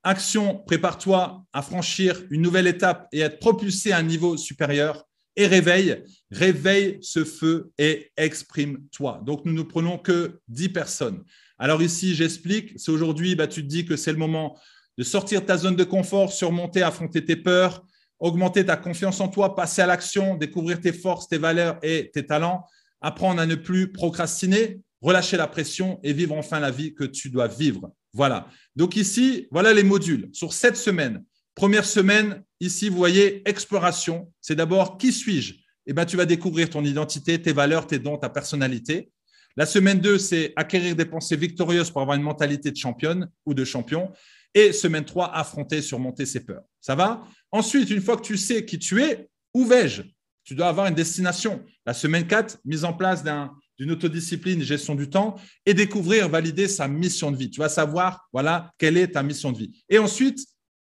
Action, prépare-toi à franchir une nouvelle étape et être propulsé à un niveau supérieur. Et réveil, réveille ce feu et exprime-toi. Donc, nous ne prenons que 10 personnes. Alors ici, j'explique. C'est aujourd'hui, bah, tu te dis que c'est le moment de sortir de ta zone de confort, surmonter, affronter tes peurs, augmenter ta confiance en toi, passer à l'action, découvrir tes forces, tes valeurs et tes talents, apprendre à ne plus procrastiner, relâcher la pression et vivre enfin la vie que tu dois vivre. Voilà. Donc ici, voilà les modules sur cette semaine. Première semaine, ici, vous voyez, exploration. C'est d'abord qui suis-je? Eh bien, tu vas découvrir ton identité, tes valeurs, tes dons, ta personnalité. La semaine 2, c'est acquérir des pensées victorieuses pour avoir une mentalité de championne ou de champion. Et semaine 3, affronter, surmonter ses peurs. Ça va? Ensuite, une fois que tu sais qui tu es, où vais-je? Tu dois avoir une destination. La semaine 4, mise en place d'une autodiscipline, gestion du temps et découvrir, valider sa mission de vie. Tu vas savoir, voilà, quelle est ta mission de vie. Et ensuite,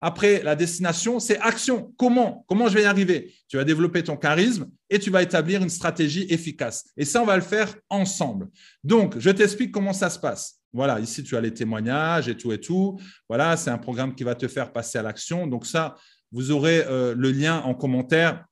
après la destination, c'est action. Comment? Comment je vais y arriver? Tu vas développer ton charisme et tu vas établir une stratégie efficace. Et ça, on va le faire ensemble. Donc, je t'explique comment ça se passe. Voilà, ici, tu as les témoignages et tout et tout. Voilà, c'est un programme qui va te faire passer à l'action. Donc, ça, vous aurez euh, le lien en commentaire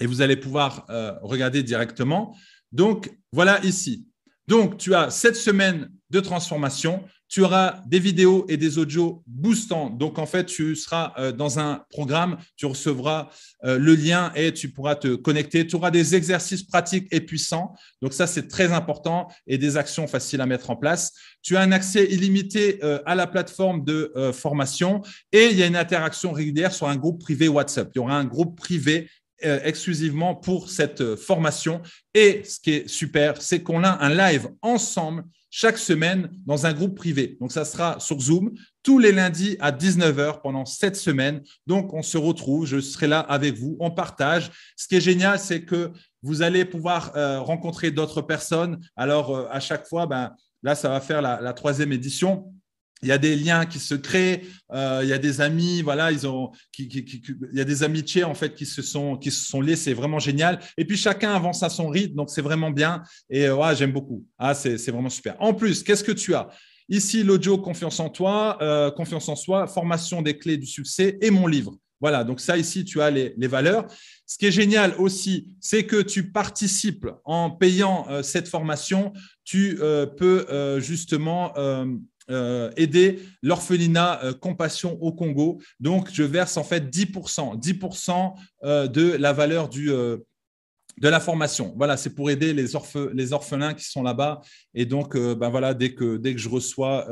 et vous allez pouvoir euh, regarder directement. Donc, voilà ici. Donc, tu as cette semaine de transformation tu auras des vidéos et des audios boostants. Donc, en fait, tu seras euh, dans un programme, tu recevras euh, le lien et tu pourras te connecter. Tu auras des exercices pratiques et puissants. Donc, ça, c'est très important et des actions faciles à mettre en place. Tu as un accès illimité euh, à la plateforme de formation et il y a une interaction régulière sur un groupe privé WhatsApp. Il y aura un groupe privé exclusivement pour cette formation. Et ce qui est super, c'est qu'on a un live ensemble chaque semaine dans un groupe privé. Donc, ça sera sur Zoom tous les lundis à 19h pendant cette semaine. Donc, on se retrouve, je serai là avec vous, on partage. Ce qui est génial, c'est que vous allez pouvoir euh, rencontrer d'autres personnes. Alors, à chaque fois, ben, là, ça va faire la troisième édition il y a des liens qui se créent, euh, il y a des amis, voilà, ils ont, il y a des amitiés en fait qui se sont, qui se sont liées, c'est vraiment génial. Et puis chacun avance à son rythme, donc c'est vraiment bien. Et euh, j'aime beaucoup. Ah, c'est vraiment super. En plus, qu'est-ce que tu as? Ici, l'audio Confiance en toi, euh, Confiance en soi, formation des clés du succès et mon livre. Voilà, donc ça ici, tu as les, les valeurs. Ce qui est génial aussi, c'est que tu participes en payant cette formation, tu peux justement euh, aider l'orphelinat euh, Compassion au Congo. Donc, je verse en fait 10%, 10% euh, de la valeur du, de la formation. Voilà, c'est pour aider les, les, orphelins qui sont là-bas. Et donc, ben voilà, dès que, dès que je reçois,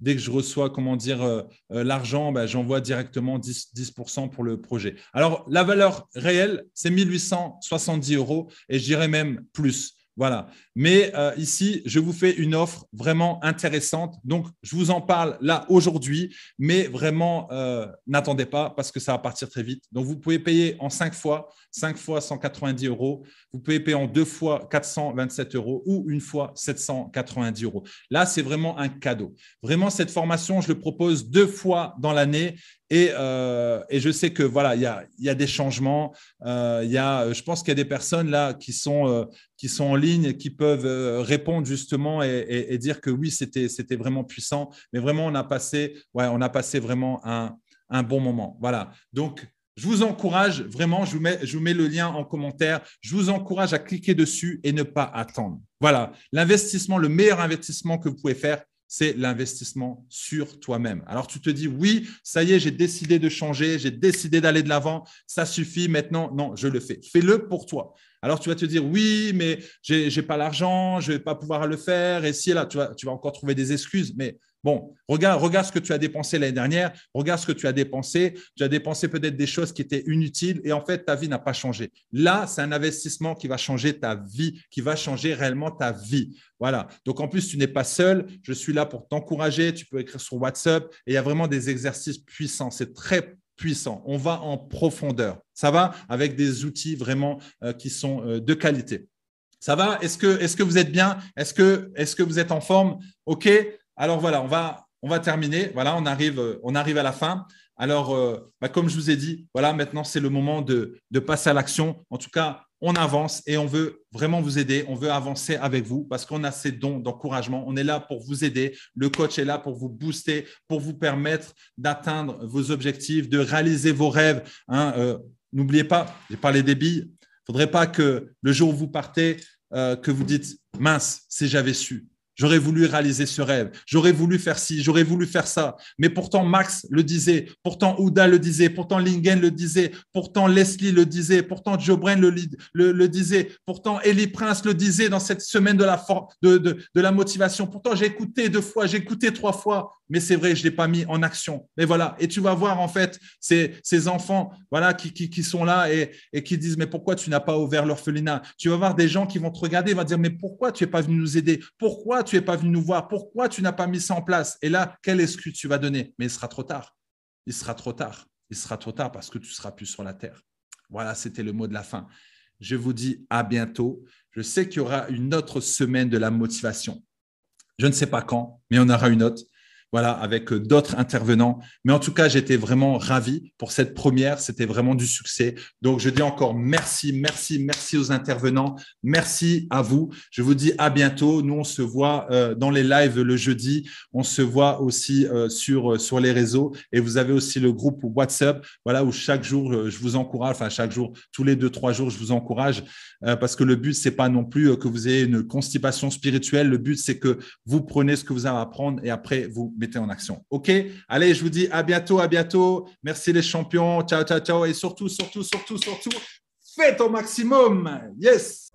dès que je reçois comment dire, l'argent, ben, j'envoie directement 10%, 10 pour le projet. Alors, la valeur réelle, c'est 1870 euros et je dirais même plus. Voilà. Mais euh, ici, je vous fais une offre vraiment intéressante. Donc, je vous en parle là aujourd'hui, mais vraiment, euh, n'attendez pas parce que ça va partir très vite. Donc, vous pouvez payer en cinq fois, cinq fois 190 euros. Vous pouvez payer en deux fois 427 euros ou une fois 790 euros. Là, c'est vraiment un cadeau. Vraiment, cette formation, je le propose deux fois dans l'année et, euh, je sais que voilà, il y a, des changements. Euh, y a, je pense qu'il y a des personnes là qui sont, euh, en ligne et qui peuvent euh, répondre justement et, dire que oui, c'était, vraiment puissant. Mais vraiment, on a passé, on a passé vraiment un, un bon moment. Voilà. Donc, je vous encourage vraiment, je vous, mets, le lien en commentaire, je vous encourage à cliquer dessus et ne pas attendre. Voilà, l'investissement, le meilleur investissement que vous pouvez faire, c'est l'investissement sur toi-même. Alors tu te dis, oui, ça y est, j'ai décidé de changer, j'ai décidé d'aller de l'avant, ça suffit maintenant. Non, je le fais. Fais-le pour toi. Alors tu vas te dire, oui, mais je n'ai pas l'argent, je ne vais pas pouvoir le faire. Et si là, tu vas encore trouver des excuses. Mais Bon, regarde, ce que tu as dépensé l'année dernière, regarde ce que tu as dépensé. Tu as dépensé peut-être des choses qui étaient inutiles et en fait, ta vie n'a pas changé. Là, c'est un investissement qui va changer ta vie, qui va changer réellement ta vie. Voilà. Donc, en plus, tu n'es pas seul. Je suis là pour t'encourager. Tu peux écrire sur WhatsApp et il y a vraiment des exercices puissants. C'est très puissant. On va en profondeur. Ça va? Avec des outils vraiment euh, qui sont euh, de qualité. Ça va? Est-ce que, vous êtes bien? Est-ce que, est que vous êtes en forme? OK alors voilà, on va, on va terminer. Voilà, on arrive, on arrive à la fin. Alors, euh, bah, comme je vous ai dit, voilà, maintenant c'est le moment de, passer à l'action. En tout cas, on avance et on veut vraiment vous aider. On veut avancer avec vous parce qu'on a ces dons d'encouragement. On est là pour vous aider. Le coach est là pour vous booster, pour vous permettre d'atteindre vos objectifs, de réaliser vos rêves. Hein. Euh, n'oubliez pas, j'ai parlé des billes. Il ne faudrait pas que le jour où vous partez, euh, que vous dites mince, si j'avais su. J'aurais voulu réaliser ce rêve. J'aurais voulu faire ci, j'aurais voulu faire ça. Mais pourtant, Max le disait. Pourtant, Ouda le disait. Pourtant, Lingen le disait. Pourtant, Leslie le disait. Pourtant, Joe Brain le, disait. Pourtant, Ellie Prince le disait dans cette semaine de la, de, de la motivation. Pourtant, j'ai écouté deux fois, j'ai écouté trois fois. Mais c'est vrai, je ne l'ai pas mis en action. Mais voilà. Et tu vas voir, en fait, ces, ces enfants voilà, qui, qui, qui sont là et, et, qui disent Mais pourquoi tu n'as pas ouvert l'orphelinat? Tu vas voir des gens qui vont te regarder vont dire Mais pourquoi tu n'es pas venu nous aider? Pourquoi tu n'es pas venu nous voir? Pourquoi tu n'as pas mis ça en place? Et là, quelle excuse tu vas donner? Mais il sera trop tard. Il sera trop tard. Il sera trop tard parce que tu seras plus sur la terre. Voilà, c'était le mot de la fin. Je vous dis à bientôt. Je sais qu'il y aura une autre semaine de la motivation. Je ne sais pas quand, mais on aura une autre voilà, avec euh, d'autres intervenants. Mais en tout cas, j'étais vraiment ravi pour cette première. C'était vraiment du succès. Donc, je dis encore merci, merci, merci aux intervenants. Merci à vous. Je vous dis à bientôt. Nous, on se voit euh, dans les lives le jeudi. On se voit aussi euh, sur, sur les réseaux. Et vous avez aussi le groupe WhatsApp, voilà, où chaque jour, je vous encourage, enfin, chaque jour, tous les deux, trois jours, je vous encourage parce que le but, c'est pas non plus que vous ayez une constipation spirituelle. Le but, c'est que vous prenez ce que vous avez à apprendre et après, vous mettez en action. OK? Allez, je vous dis à bientôt, à bientôt. Merci les champions. Ciao, ciao, ciao. Et surtout, surtout, surtout, surtout, faites au maximum. Yes